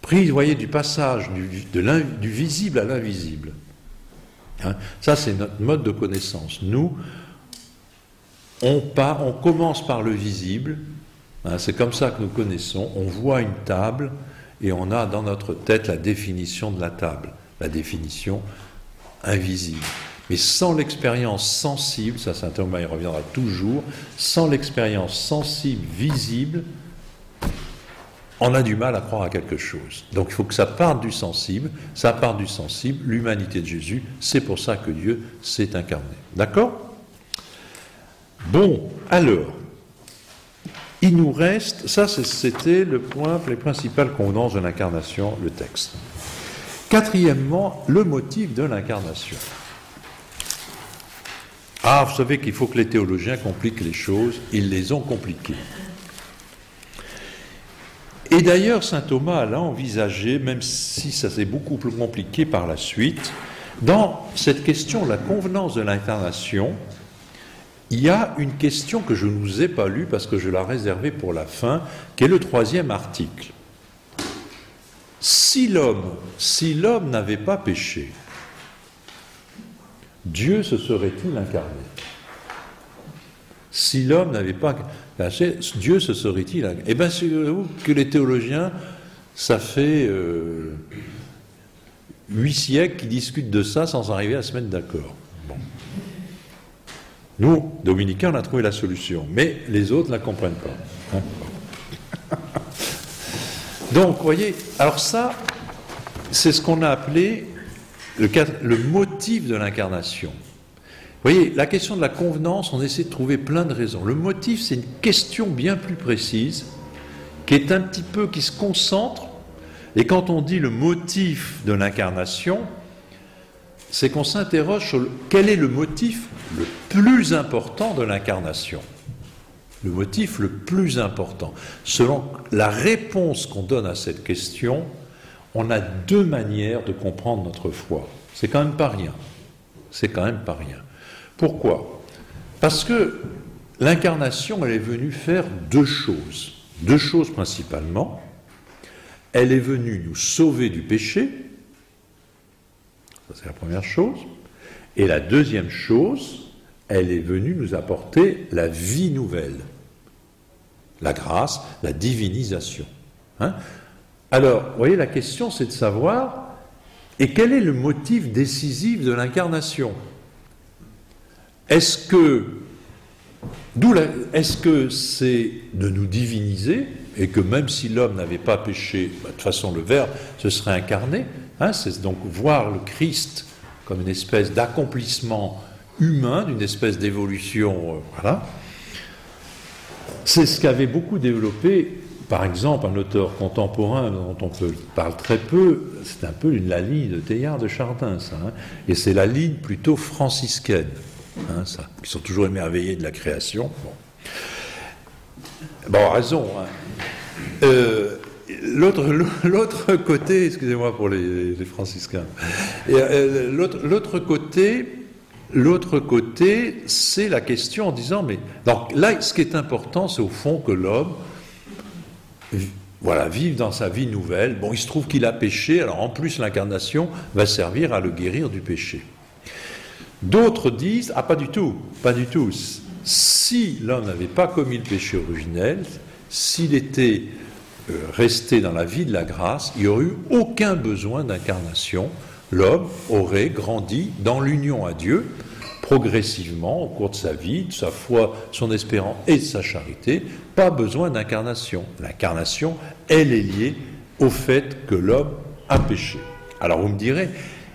S2: prise, vous voyez, du passage du, visible à l'invisible. Hein, ça, c'est notre mode de connaissance. Nous, on, on commence par le visible, hein, c'est comme ça que nous connaissons, on voit une table et on a dans notre tête la définition de la table, la définition invisible. Mais sans l'expérience sensible, ça Saint Thomas y reviendra toujours, sans l'expérience sensible, visible, on a du mal à croire à quelque chose. Donc il faut que ça parte du sensible, ça part du sensible, l'humanité de Jésus, c'est pour ça que Dieu s'est incarné. D'accord? Bon, alors, il nous reste, ça c'était le point, les principales convenances de l'incarnation, le texte. Quatrièmement, le motif de l'incarnation. Ah, vous savez qu'il faut que les théologiens compliquent les choses, ils les ont compliquées. Et d'ailleurs, saint Thomas l'a envisagé, même si ça s'est beaucoup plus compliqué par la suite, dans cette question, la convenance de l'incarnation, il y a une question que je ne vous ai pas lue parce que je l'ai réservée pour la fin, qui est le troisième article. Si l'homme, si l'homme n'avait pas péché, Dieu se serait-il incarné? Si l'homme n'avait pas Dieu se serait-il incarné? Eh bien, vous que les théologiens, ça fait euh, huit siècles qu'ils discutent de ça sans arriver à se mettre d'accord. Nous, dominicains, on a trouvé la solution, mais les autres ne la comprennent pas. Hein. Donc, vous voyez, alors ça, c'est ce qu'on a appelé le, motif de l'incarnation. Vous voyez, la question de la convenance, on essaie de trouver plein de raisons. Le motif, c'est une question bien plus précise, qui est un petit peu, qui se concentre. Et quand on dit le motif de l'incarnation, c'est qu'on s'interroge sur quel est le motif le plus important de l'incarnation. Le motif le plus important. Selon la réponse qu'on donne à cette question, on a deux manières de comprendre notre foi. C'est quand même pas rien. C'est quand même pas rien. Pourquoi? Parce que l'incarnation, elle est venue faire deux choses. Deux choses principalement. Elle est venue nous sauver du péché, ça, c'est la première chose. Et la deuxième chose, elle est venue nous apporter la vie nouvelle, la grâce, la divinisation. Hein. Alors, vous voyez, la question, c'est de savoir, et quel est le motif décisif de l'incarnation? Est-ce que, c'est de nous diviniser, et que même si l'homme n'avait pas péché, bah, de toute façon le Verbe se serait incarné, Hein, c'est donc voir le Christ comme une espèce d'accomplissement humain, d'une espèce d'évolution. Euh, voilà. C'est ce qu'avait beaucoup développé, par exemple, un auteur contemporain dont on parle très peu, c'est un peu la ligne de Théard de Chardin, ça. Hein. et c'est la ligne plutôt franciscaine, hein, ça, sont toujours émerveillés de la création. Bon, raison. Euh, L'autre côté, excusez-moi pour les, franciscains, euh, l'autre côté, l'autre côté, c'est la question en disant, mais donc là, ce qui est important, c'est au fond que l'homme, voilà, vivre dans sa vie nouvelle. Bon, il se trouve qu'il a péché, alors en plus l'incarnation va servir à le guérir du péché. D'autres disent, ah pas du tout, pas du tout. Si l'homme n'avait pas commis le péché originel, s'il était euh, resté dans la vie de la grâce, il n'y aurait eu aucun besoin d'incarnation. L'homme aurait grandi dans l'union à Dieu, progressivement au cours de sa vie, de sa foi, son espérance et de sa charité, pas besoin d'incarnation. L'incarnation, elle est liée au fait que l'homme a péché. Alors vous me direz,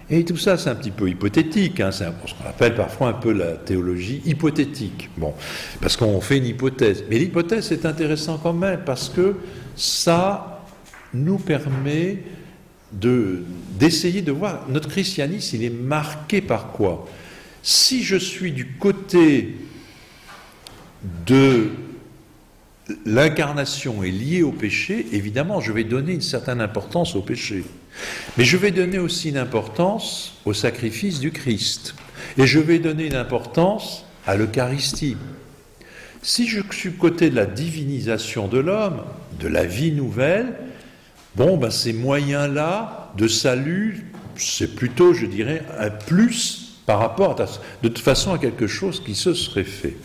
S2: et tout ça c'est un petit peu hypothétique, hein, c'est ce qu'on appelle parfois un peu la théologie hypothétique. Bon, parce qu'on fait une hypothèse. Mais l'hypothèse est intéressante quand même, parce que ça nous permet d'essayer de voir, notre christianisme, il est marqué par quoi? Si je suis du côté de l'incarnation est liée au péché, évidemment, je vais donner une certaine importance au péché. Mais je vais donner aussi une importance au sacrifice du Christ. Et je vais donner une importance à l'Eucharistie. Si je suis côté de la divinisation de l'homme, de la vie nouvelle, bon, ben ces moyens-là de salut, c'est plutôt, je dirais, un plus par rapport de toute façon à quelque chose qui se serait fait.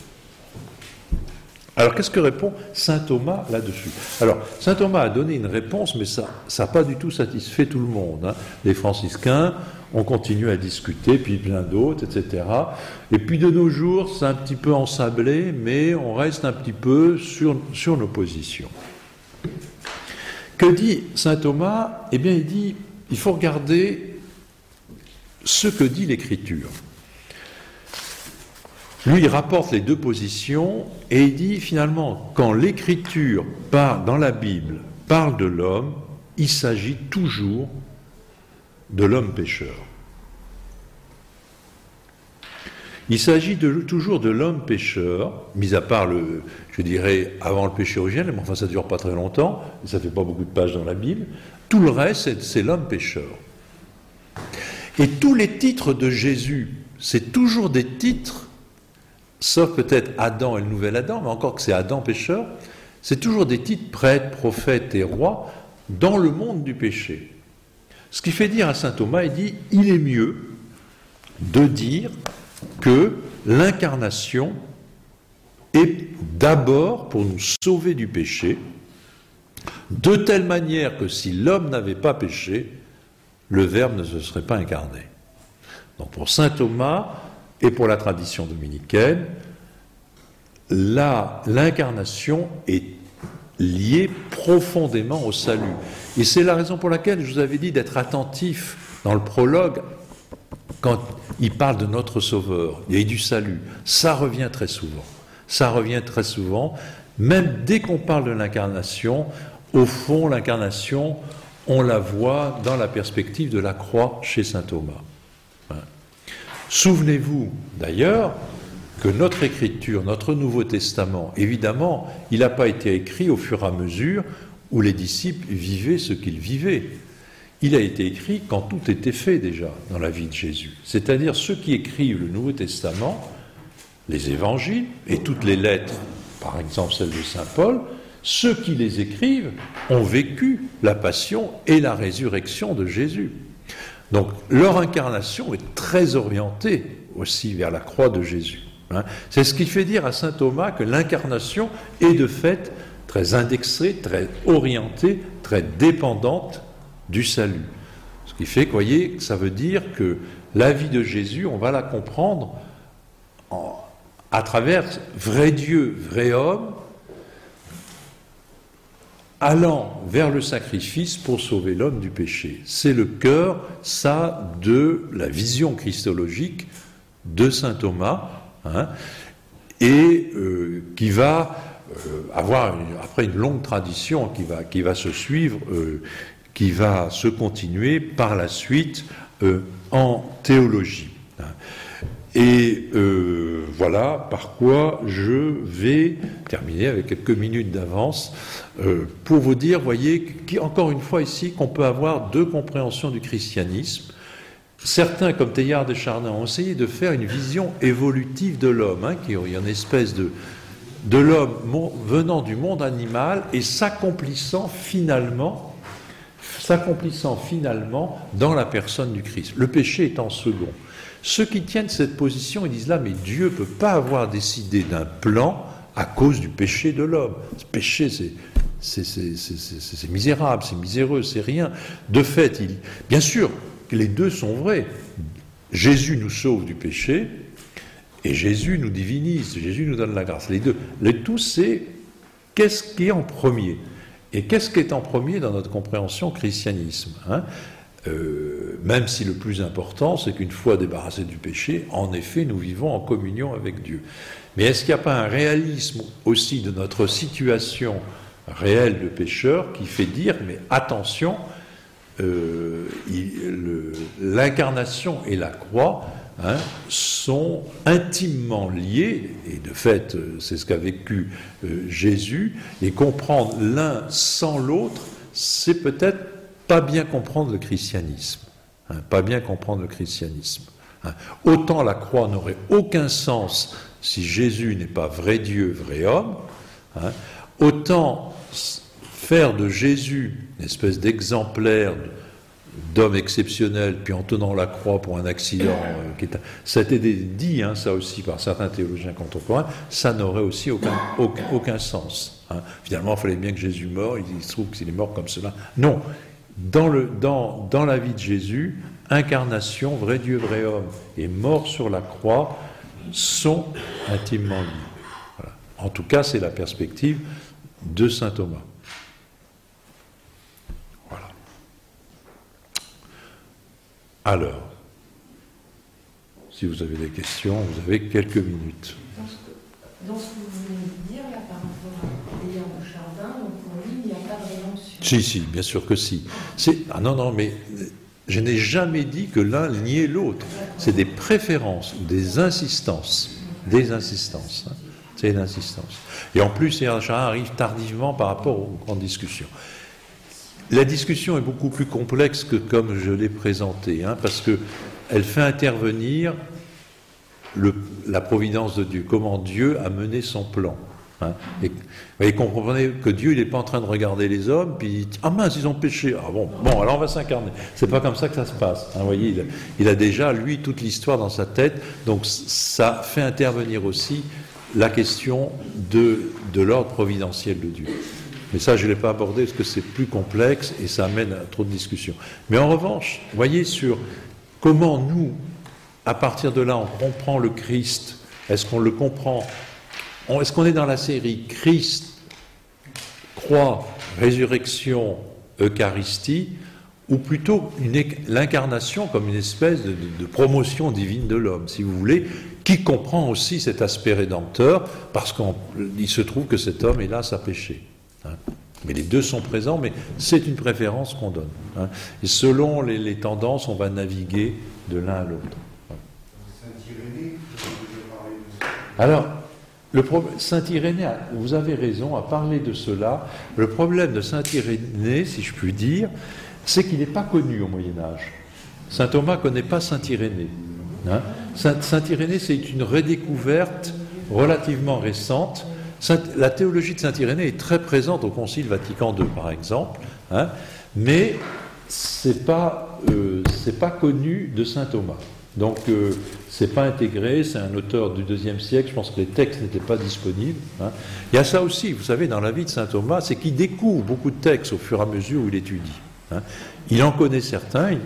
S2: Alors qu'est-ce que répond Saint Thomas là-dessus? Alors Saint Thomas a donné une réponse, mais ça n'a pas du tout satisfait tout le monde. Hein. Les franciscains ont continué à discuter, puis plein d'autres, etc. Et puis de nos jours, c'est un petit peu ensablé, mais on reste un petit peu sur, sur nos positions. Que dit Saint Thomas? Eh bien, il dit, il faut regarder ce que dit l'Écriture. Lui, il rapporte les deux positions et il dit finalement, quand l'Écriture dans la Bible, parle de l'homme, il s'agit toujours de l'homme pécheur. Il s'agit toujours de l'homme pécheur, mis à part le, je dirais, avant le péché originel, mais enfin ça ne dure pas très longtemps, ça ne fait pas beaucoup de pages dans la Bible. Tout le reste, c'est l'homme pécheur. Et tous les titres de Jésus, c'est toujours des titres, sauf peut-être Adam et le nouvel Adam, mais encore que c'est Adam pécheur, c'est toujours des titres prêtre, prophète et roi dans le monde du péché. Ce qui fait dire à saint Thomas, il dit, il est mieux de dire que l'incarnation est d'abord pour nous sauver du péché, de telle manière que si l'homme n'avait pas péché, le Verbe ne se serait pas incarné. Donc pour saint Thomas et pour la tradition dominicaine, l'incarnation est liée profondément au salut. Et c'est la raison pour laquelle je vous avais dit d'être attentif dans le prologue quand il parle de notre Sauveur et du salut. Ça revient très souvent. Ça revient très souvent. Même dès qu'on parle de l'incarnation, au fond, l'incarnation, on la voit dans la perspective de la croix chez saint Thomas. Hein. Souvenez-vous d'ailleurs que notre écriture, notre Nouveau Testament, évidemment, il n'a pas été écrit au fur et à mesure où les disciples vivaient ce qu'ils vivaient. Il a été écrit quand tout était fait déjà dans la vie de Jésus. C'est-à-dire ceux qui écrivent le Nouveau Testament, les évangiles et toutes les lettres, par exemple celle de Saint Paul, ceux qui les écrivent ont vécu la passion et la résurrection de Jésus. Donc leur incarnation est très orientée aussi vers la croix de Jésus. Hein. C'est ce qui fait dire à saint Thomas que l'incarnation est de fait très indexée, très orientée, très dépendante du salut. Ce qui fait, voyez, ça veut dire que la vie de Jésus, on va la comprendre à travers vrai Dieu, vrai homme, allant vers le sacrifice pour sauver l'homme du péché. C'est le cœur, ça, de la vision christologique de saint Thomas, hein, et euh, qui va euh, avoir après une longue tradition qui va, se suivre, euh, qui va se continuer par la suite en théologie. Et voilà par quoi je vais terminer avec quelques minutes d'avance euh, pour vous dire, voyez, encore une fois ici, qu'on peut avoir deux compréhensions du christianisme. Certains, comme Teilhard de Chardin, ont essayé de faire une vision évolutive de l'homme, hein, qui est une espèce de, de l'homme venant du monde animal et s'accomplissant finalement, s'accomplissant finalement dans la personne du Christ. Le péché est en second. Ceux qui tiennent cette position, ils disent là, mais Dieu ne peut pas avoir décidé d'un plan à cause du péché de l'homme. Ce péché, c'est c'est misérable, c'est miséreux, c'est rien. De fait, bien sûr, les deux sont vrais. Jésus nous sauve du péché et Jésus nous divinise, Jésus nous donne la grâce. Les deux. Le tout, c'est qu'est-ce qui est en premier Et qu'est-ce qui est en premier dans notre compréhension christianisme hein? Euh, même si le plus important, c'est qu'une fois débarrassé du péché, en effet, nous vivons en communion avec Dieu. Mais est-ce qu'il n'y a pas un réalisme aussi de notre situation réel de pécheur qui fait dire, mais attention, euh, l'incarnation et la croix hein, sont intimement liés, et de fait, euh, c'est ce qu'a vécu Jésus, et comprendre l'un sans l'autre, c'est peut-être pas bien comprendre le christianisme. Hein, pas bien comprendre le christianisme. Hein. Autant la croix n'aurait aucun sens si Jésus n'est pas vrai Dieu, vrai homme, autant faire de Jésus une espèce d'exemplaire d'homme exceptionnel, puis en tenant la croix pour un accident, euh, est, ça a été dit, hein, ça aussi, par certains théologiens contemporains, ça n'aurait aussi aucun, aucun, sens. Hein. Finalement, il fallait bien que Jésus meure, il se trouve qu'il est mort comme cela. Non, dans, le, dans, dans la vie de Jésus, incarnation, vrai Dieu, vrai homme, et mort sur la croix, sont intimement liés. En tout cas, c'est la perspective de saint Thomas. Voilà. Alors, si vous avez des questions, vous avez quelques minutes.
S3: Dans ce, que vous dire, là, par rapport à Léon de Chardin, donc pour lui, il n'y a pas de rédemption.
S2: Si, si, bien sûr que si. Ah non, non, mais je n'ai jamais dit que l'un niait l'autre. C'est des préférences, des insistances. Des insistances. Hein. C'est une insistance. Et en plus, ces arrive tardivement par rapport aux grandes discussions. La discussion est beaucoup plus complexe que comme je l'ai présenté, hein, parce qu'elle fait intervenir la providence de Dieu, comment Dieu a mené son plan. Hein. Et, vous comprenez que Dieu, n'est pas en train de regarder les hommes, puis il dit, ah mince, ils ont péché. Ah bon, bon, alors on va s'incarner. C'est pas comme ça que ça se passe. Hein, voyez, il, il, a déjà, lui, toute l'histoire dans sa tête, donc ça fait intervenir aussi la question de, de l'ordre providentiel de Dieu. Mais ça, je ne l'ai pas abordé parce que c'est plus complexe et ça amène à trop de discussions. Mais en revanche, voyez sur comment nous, à partir de là, on comprend le Christ. Est-ce qu'on le comprend Est-ce qu'on est dans la série Christ, croix, résurrection, Eucharistie ou plutôt l'incarnation comme une espèce de, de, promotion divine de l'homme, si vous voulez, qui comprend aussi cet aspect rédempteur, parce qu'il se trouve que cet homme est là sa péché. Hein. Mais les deux sont présents, mais c'est une préférence qu'on donne. Hein. Et selon les, tendances, on va naviguer de l'un à l'autre. Alors, Saint-Irénée, vous avez raison à parler de cela. Le problème de Saint-Irénée, si je puis dire, c'est qu'il n'est pas connu au Moyen Âge. Saint Thomas ne connaît pas Saint-Irénée. Hein. Saint-Irénée, c'est une redécouverte relativement récente. la théologie de Saint-Irénée est très présente au Concile Vatican II, par exemple, hein, mais c'est pas, euh, pas connu de Saint Thomas. Donc, euh, c'est pas intégré, c'est un auteur du deuxième siècle, je pense que les textes n'étaient pas disponibles. Hein. Il y a ça aussi, vous savez, dans la vie de saint Thomas, c'est qu'il découvre beaucoup de textes au fur et à mesure où il étudie. Hein. Il en connaît certains,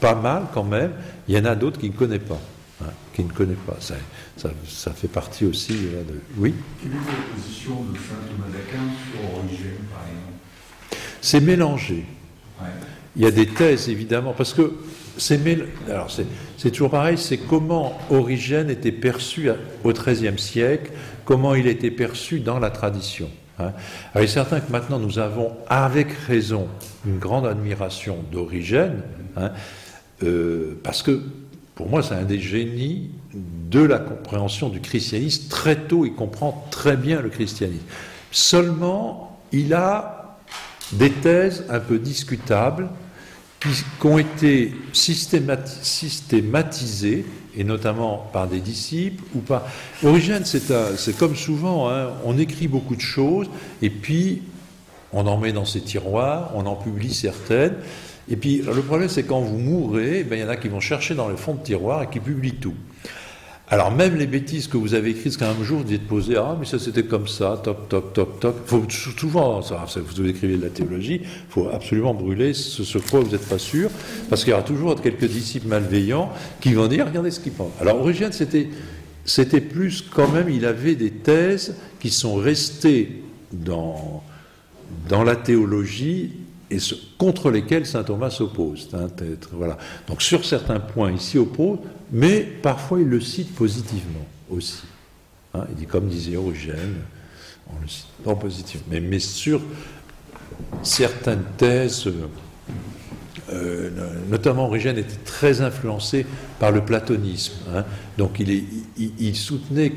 S2: pas mal quand même, il y en a d'autres qu'il ne connaît pas. Hein, qui ne connaît pas. Ça, ça, fait partie aussi euh, de. Oui?
S4: Quelle est la position de saint Thomas d'Aquin sur Origène, par exemple?
S2: C'est mélangé. Il y a des thèses, évidemment, parce que c'est toujours pareil, c'est comment Origène était perçu au XIIIe siècle, comment il était perçu dans la tradition. Hein. Alors, il est certain que maintenant nous avons, avec raison, une grande admiration d'Origène, hein, euh, parce que pour moi, c'est un des génies de la compréhension du christianisme. Très tôt, il comprend très bien le christianisme. Seulement, il a des thèses un peu discutables qui, ont été systématisées et notamment par des disciples ou par. Origène, c'est comme souvent, hein, on écrit beaucoup de choses et puis on en met dans ses tiroirs, on en publie certaines. Et puis le problème, c'est quand vous mourrez, eh ben, il y en a qui vont chercher dans les fonds de tiroir et qui publient tout. Alors même les bêtises que vous avez écrites, qu'un jour vous dites poser, ah mais ça c'était comme ça, toc toc toc toc. Faut sou- souvent, ça, vous écrivez de la théologie, il faut absolument brûler ce, ce vous n'êtes pas sûr, parce qu'il y aura toujours quelques disciples malveillants qui vont dire, regardez ce qu'ils pensent. Alors Origène, c'était c'était plus quand même, il avait des thèses qui sont restées dans dans la théologie et contre lesquelles saint Thomas s'oppose. hein. Donc sur certains points, il s'y oppose, mais parfois il le cite positivement aussi. hein. il dit comme disait Origène, on le cite pas positivement, mais, mais sur certaines thèses, euh, notamment Origène était très influencé par le platonisme. hein. Donc il, soutenait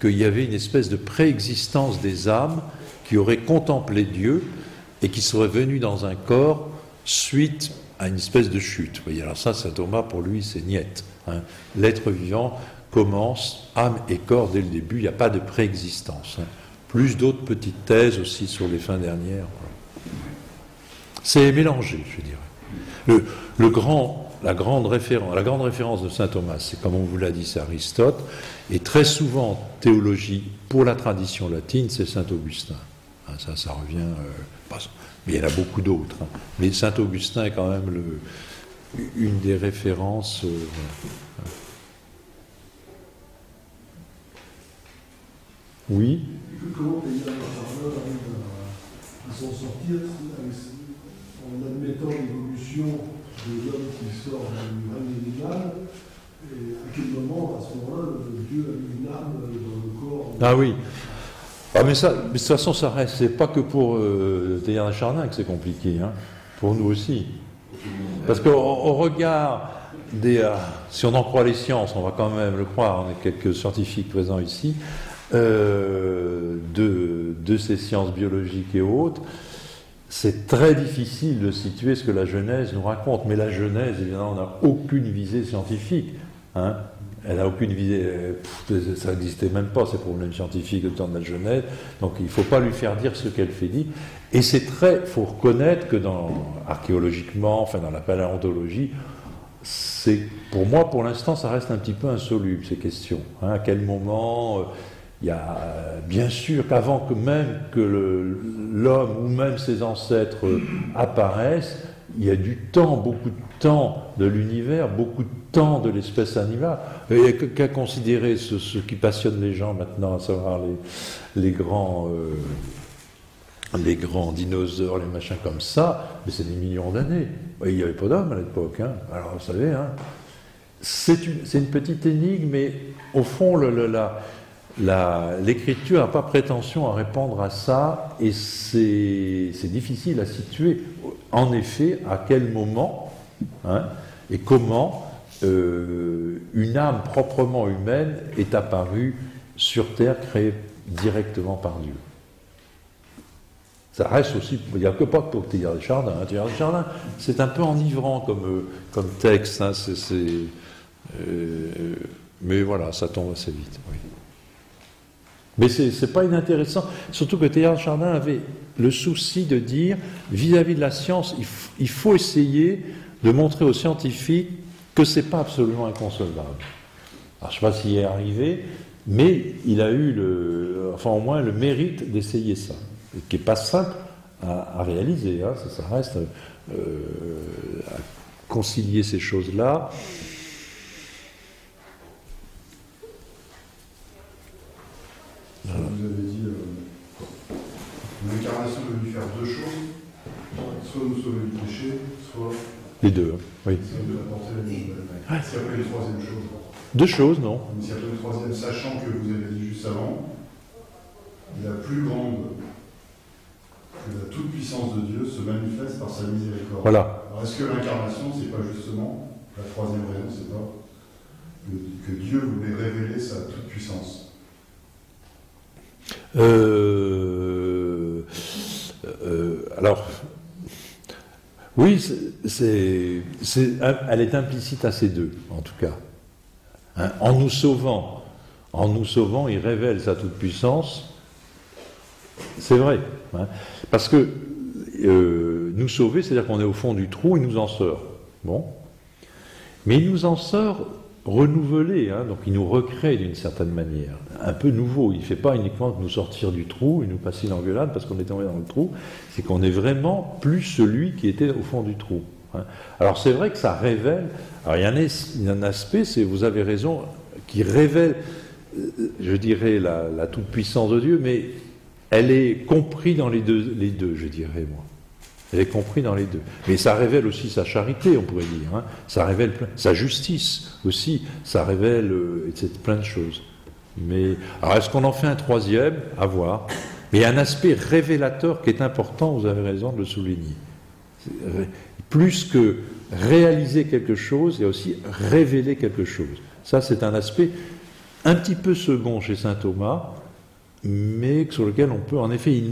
S2: qu'il y avait une espèce de préexistence des âmes qui auraient contemplé Dieu et qui seraient venues dans un corps suite à une espèce de chute. Alors ça, saint Thomas, pour lui, c'est niette. hein. L'être vivant commence âme et corps dès le début, il n'y a pas de préexistence. hein. Plus d'autres petites thèses aussi sur les fins dernières. C'est mélangé, je dirais. La, grande référence, de saint Thomas, c'est comme on vous l'a dit, c'est Aristote, et très souvent, en théologie, pour la tradition latine, c'est saint Augustin. Hein, ça, ça revient. euh, pas- mais il y en a beaucoup d'autres. hein. Mais saint Augustin est quand même le- une des références. euh, oui.
S5: Comment payer à, s'en sortir en admettant l'évolution de l'homme qui sort du règne animal Et à quel moment, à ce moment-là, Dieu a mis une âme dans le corps
S2: Ah oui. Ah, mais, ça, de toute façon, ça reste. C'est pas que pour euh, Théard que c'est compliqué, hein. pour nous aussi. Parce qu'au au regard des. euh, si on en croit les sciences, on va quand même le croire, on est quelques scientifiques présents ici, euh, de, de ces sciences biologiques et autres, c'est très difficile de situer ce que la Genèse nous raconte. Mais la Genèse, évidemment, n'a aucune visée scientifique. hein. Elle n'a aucune visée. euh, pff, ça n'existait même pas, ces problèmes scientifiques au temps de la Genèse. Donc il ne faut pas lui faire dire ce qu'elle fait dire. Et c'est très. Il faut reconnaître que dans, archéologiquement, enfin dans la paléontologie, c'est pour moi, pour l'instant, ça reste un petit peu insoluble ces questions. hein. à quel moment euh, il y a euh, bien sûr qu'avant que même que l'homme ou même ses ancêtres apparaissent, il y a du temps, beaucoup de temps de l'univers, beaucoup de temps de l'espèce animale. Il n'y a qu'à considérer ce, qui passionne les gens maintenant, à savoir les, grands. euh, les grands dinosaures, les machins comme ça, mais c'est des millions d'années. Il n'y avait pas d'hommes à l'époque. hein. Alors, vous savez, hein, c'est une, petite énigme, mais au fond, l'écriture n'a pas prétention à répondre à ça, et c'est c'est difficile à situer. En effet, à quel moment hein, et comment euh, une âme proprement humaine est apparue sur Terre, créée directement par Dieu. Ça reste aussi, il n'y a que pas pour Théard des Chardins. Hein. Théard des Chardins, c'est un peu enivrant comme, euh, comme texte. hein. Euh, mais voilà, ça tombe assez vite. Mais c'est c'est pas inintéressant, surtout que Théard de Chardin avait le souci de dire, vis-à-vis de la science, il faut essayer de montrer aux scientifiques que c'est pas absolument inconcevable. Alors, je ne sais pas s'il est arrivé, mais il a eu, le, enfin au moins, le mérite d'essayer ça, et qui n'est pas simple à, réaliser. hein. Ça, reste euh, à concilier ces choses-là.
S6: Vous avez dit euh, l'incarnation est venue faire deux choses, soit nous sauver du péché, soit
S2: Les deux, hein. oui.
S6: apporter la nouvelle. C'est après une troisième chose.
S2: Deux choses, non
S6: c'est après une troisième, sachant que vous avez dit juste avant, la plus grande, que la toute-puissance de Dieu se manifeste par sa miséricorde.
S2: Voilà.
S6: Alors est-ce que l'incarnation, c'est pas justement, la troisième raison, c'est pas que, que Dieu voulait révéler sa toute-puissance?
S2: Euh, euh, alors, oui, elle est implicite à ces deux, en tout cas. Hein, en nous sauvant, en nous sauvant, il révèle sa toute-puissance. C'est vrai. hein. parce que euh, nous sauver, c'est-à-dire qu'on est au fond du trou, il nous en sort. Bon. Mais il nous en sort renouvelé, hein, donc il nous recrée d'une certaine manière, un peu nouveau. Il ne fait pas uniquement nous sortir du trou et nous passer l'engueulade parce qu'on est tombé dans le trou, c'est qu'on est vraiment plus celui qui était au fond du trou. hein. Alors c'est vrai que ça révèle, alors il y a un, aspect, c'est, vous avez raison, qui révèle, euh, je dirais, la, la toute-puissance de Dieu, mais elle est comprise dans les deux, les deux, je dirais, moi. Elle est comprise dans les deux. Mais ça révèle aussi sa charité, on pourrait dire. hein. Ça révèle sa justice aussi. Ça révèle euh, etc., plein de choses. Mais alors, est-ce qu'on en fait un troisième? À voir. Mais il y a un aspect révélateur qui est important. Vous avez raison de le souligner. Plus que réaliser quelque chose, il y a aussi révéler quelque chose. Ça, c'est un aspect un petit peu second chez saint Thomas, mais sur lequel on peut, en effet,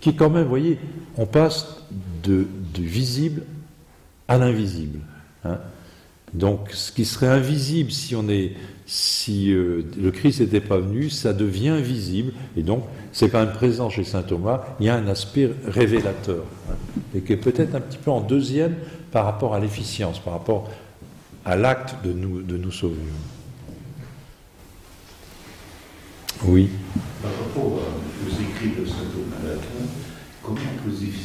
S2: qui quand même, vous voyez, on passe de, du visible à l'invisible. hein. Donc, ce qui serait invisible si euh, le Christ n'était pas venu, ça devient visible, et donc c'est quand même présent chez saint Thomas. Il y a un aspect révélateur, hein, et qui est peut-être un petit peu en deuxième par rapport à l'efficience, par rapport à l'acte de nous, de nous sauver. Oui.
S4: Par rapport aux écrits de saint Thomas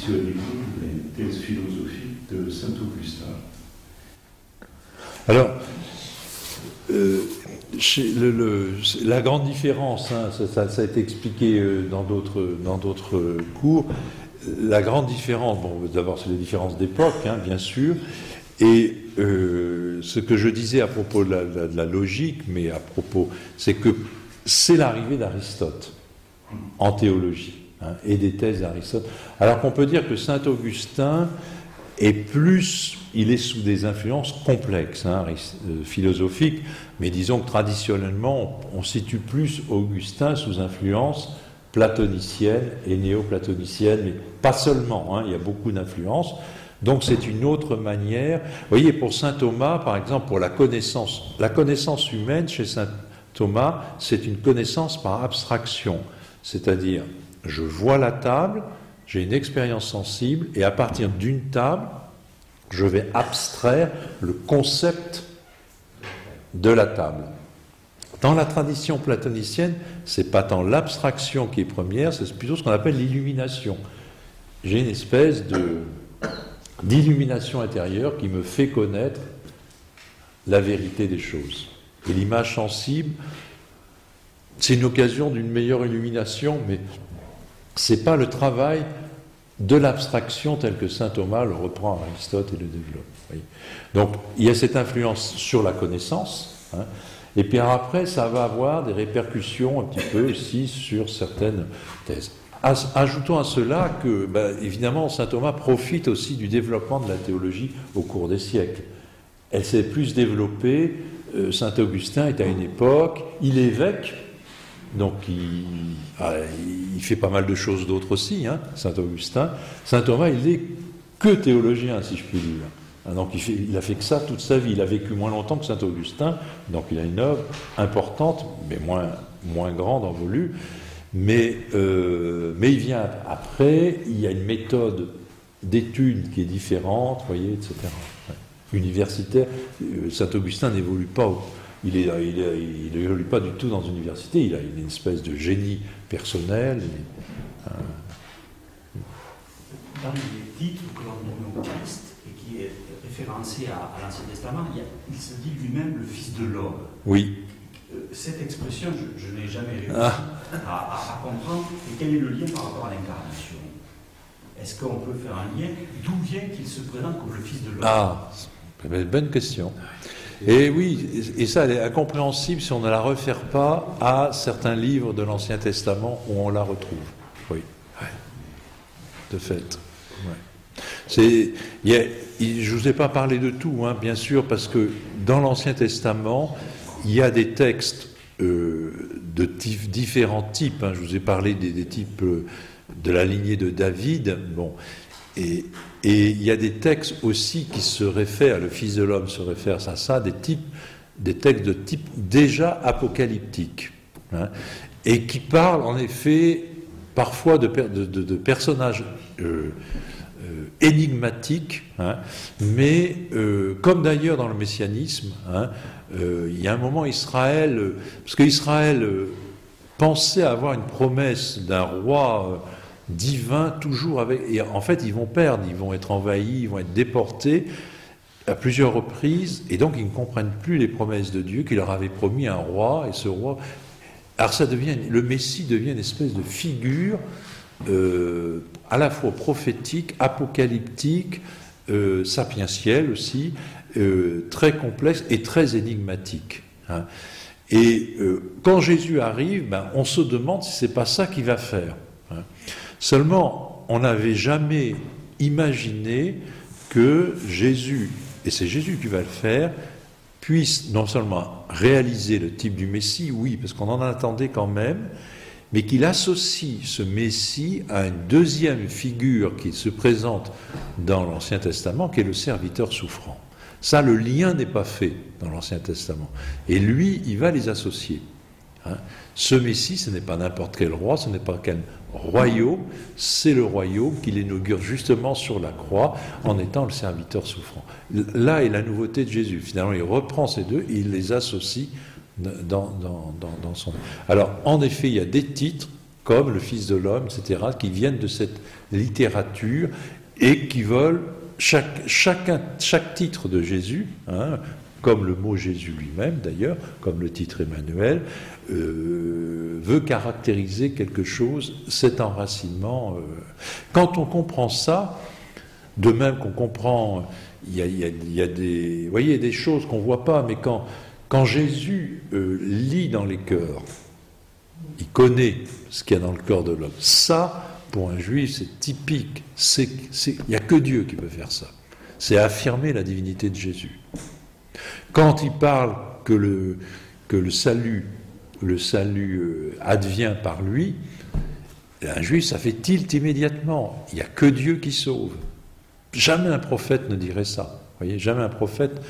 S4: les thèses philosophiques de saint Augustin
S2: Alors, euh, la grande différence, hein, ça, a été expliqué euh, dans d'autres cours, la grande différence, bon, d'abord c'est les différences d'époque, hein, bien sûr, et euh, ce que je disais à propos de la- de la logique, mais à propos, c'est que c'est l'arrivée d'Aristote en théologie hein, et des thèses d'Aristote. Alors qu'on peut dire que saint Augustin est plus, il est sous des influences complexes, hein, euh, philosophiques, mais disons que traditionnellement, on, on situe plus Augustin sous influence platonicienne et néo-platonicienne, mais pas seulement, hein, il y a beaucoup d'influences. Donc c'est une autre manière. Vous voyez, pour saint Thomas, par exemple, pour la connaissance, la connaissance humaine chez saint Thomas, c'est une connaissance par abstraction. C'est-à-dire, je vois la table, j'ai une expérience sensible, et à partir d'une table, je vais abstraire le concept de la table. Dans la tradition platonicienne, c'est pas tant l'abstraction qui est première, c'est plutôt ce qu'on appelle l'illumination. J'ai une espèce d'illumination intérieure qui me fait connaître la vérité des choses. Et l'image sensible, c'est une occasion d'une meilleure illumination, mais c'est pas le travail de l'abstraction tel que saint Thomas le reprend à Aristote et le développe. Donc il y a cette influence sur la connaissance, hein, et puis après ça va avoir des répercussions un petit peu aussi sur certaines thèses. Ajoutons à cela que, ben, évidemment, saint Thomas profite aussi du développement de la théologie au cours des siècles. Elle s'est plus développée. euh, saint Augustin est à une époque, il est évêque, donc il, ah, il fait pas mal de choses d'autres aussi, hein, saint Augustin. Saint Thomas, il est que théologien, si je puis dire. Ah, Donc il, fait, a fait que ça toute sa vie. Il a vécu moins longtemps que saint Augustin, donc il a une œuvre importante, mais moins, moins grande en volume. Mais, euh, mais il vient après, il y a une méthode d'étude qui est différente, voyez, etc. Universitaire, euh, Saint-Augustin n'évolue pas, il n'évolue pas du tout dans une université, il a une espèce de génie personnel. et-
S7: dans les titres que l'on donne au Christ et qui est référencé à, à l'Ancien Testament, il, y a- il se dit lui-même le Fils de l'homme.
S2: oui,
S7: Euh, Cette expression, je, je n'ai jamais réussi
S2: Ah.
S7: à, à- à comprendre. Et quel est le lien par rapport à l'incarnation? Est-ce qu'on peut faire un lien? D'où vient qu'il se présente comme le Fils de l'homme?
S2: Ah, bonne question. Et oui, et ça, elle est incompréhensible si on ne la réfère pas à certains livres de l'Ancien Testament où on la retrouve. Oui, de fait. je ne vous ai pas parlé de tout, hein, bien sûr, parce que dans l'Ancien Testament, il y a des textes euh, de différents types. hein. Je vous ai parlé des, des types euh, de la lignée de David. Bon, et, et il y a des textes aussi qui se réfèrent, le Fils de l'homme se réfère à ça, des textes de type déjà apocalyptique, hein, et qui parlent en effet parfois de, personnages euh, euh, énigmatiques, hein, mais euh, comme d'ailleurs dans le messianisme, hein, il y a un moment Israël, parce qu'Israël pensait avoir une promesse d'un roi divin toujours avec, et en fait ils vont perdre, ils vont être envahis, ils vont être déportés, à plusieurs reprises, et donc ils ne comprennent plus les promesses de Dieu, qui leur avait promis un roi, et ce roi. Alors ça devient, le Messie devient une espèce de figure euh, à la fois prophétique, apocalyptique, euh, sapientielle aussi, euh, très complexe et très énigmatique. Hein. Et quand Jésus arrive, ben, on se demande si c'est pas ça qu'il va faire. Hein. Seulement, on n'avait jamais imaginé que Jésus et c'est Jésus qui va le faire, puisse non seulement réaliser le type du Messie, oui, parce qu'on en attendait quand même, mais qu'il associe ce Messie à une deuxième figure qui se présente dans l'Ancien Testament, qui est le serviteur souffrant. Ça, le lien n'est pas fait dans l'Ancien Testament. Et lui, il va les associer. Hein. Ce Messie, ce n'est pas n'importe quel roi, ce n'est pas quel royaume, c'est le royaume qu'il inaugure justement sur la croix en étant le serviteur souffrant. Là est la nouveauté de Jésus. Finalement, il reprend ces deux il les associe dans, dans, son... Alors, en effet, il y a des titres comme le Fils de l'homme, etc., qui viennent de cette littérature et qui veulent chaque, chacun, chaque titre de Jésus, hein, comme le mot Jésus lui-même d'ailleurs, comme le titre Emmanuel, euh, veut caractériser quelque chose, cet enracinement. Euh. Quand on comprend ça, de même qu'on comprend, il y a, des, voyez, des choses qu'on ne voit pas, mais quand, quand Jésus euh, lit dans les cœurs, il connaît ce qu'il y a dans le cœur de l'homme. Ça, pour un juif, c'est typique. Il n'y a que Dieu qui peut faire ça. C'est affirmer la divinité de Jésus. Quand il parle que le, que le salut, le salut euh, advient par lui, un juif, ça fait tilt immédiatement. Il n'y a que Dieu qui sauve. Jamais un prophète ne dirait ça. voyez, jamais un prophète.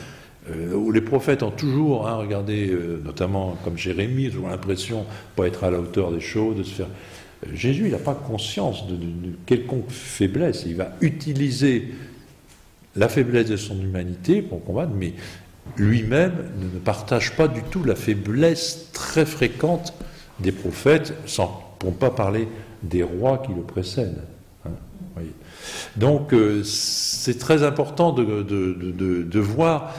S2: Euh, où les prophètes ont toujours, hein, regardez, euh, notamment comme Jérémie, ont l'impression de pas être à la hauteur des choses, de se faire. Jésus, il n'a pas conscience de, de, quelconque faiblesse. Il va utiliser la faiblesse de son humanité pour combattre, mais lui-même ne partage pas du tout la faiblesse très fréquente des prophètes, sans, pour ne pas parler des rois qui le précèdent. Hein, Donc euh, c'est très important de, voir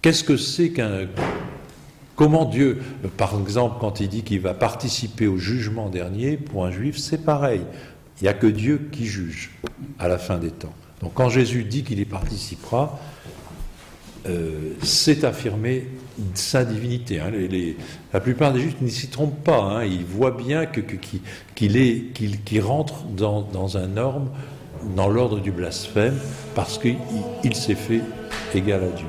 S2: qu'est-ce que c'est qu'un... Comment Dieu, par exemple, quand il dit qu'il va participer au jugement dernier, pour un juif, c'est pareil. Il n'y a que Dieu qui juge à la fin des temps. Donc quand Jésus dit qu'il y participera, euh, c'est affirmer sa divinité. Hein. la plupart des juifs ne s'y trompent pas. Hein. ils voient bien qu'il rentre dans, un norme, dans l'ordre du blasphème, parce qu'il s'est fait égal à Dieu.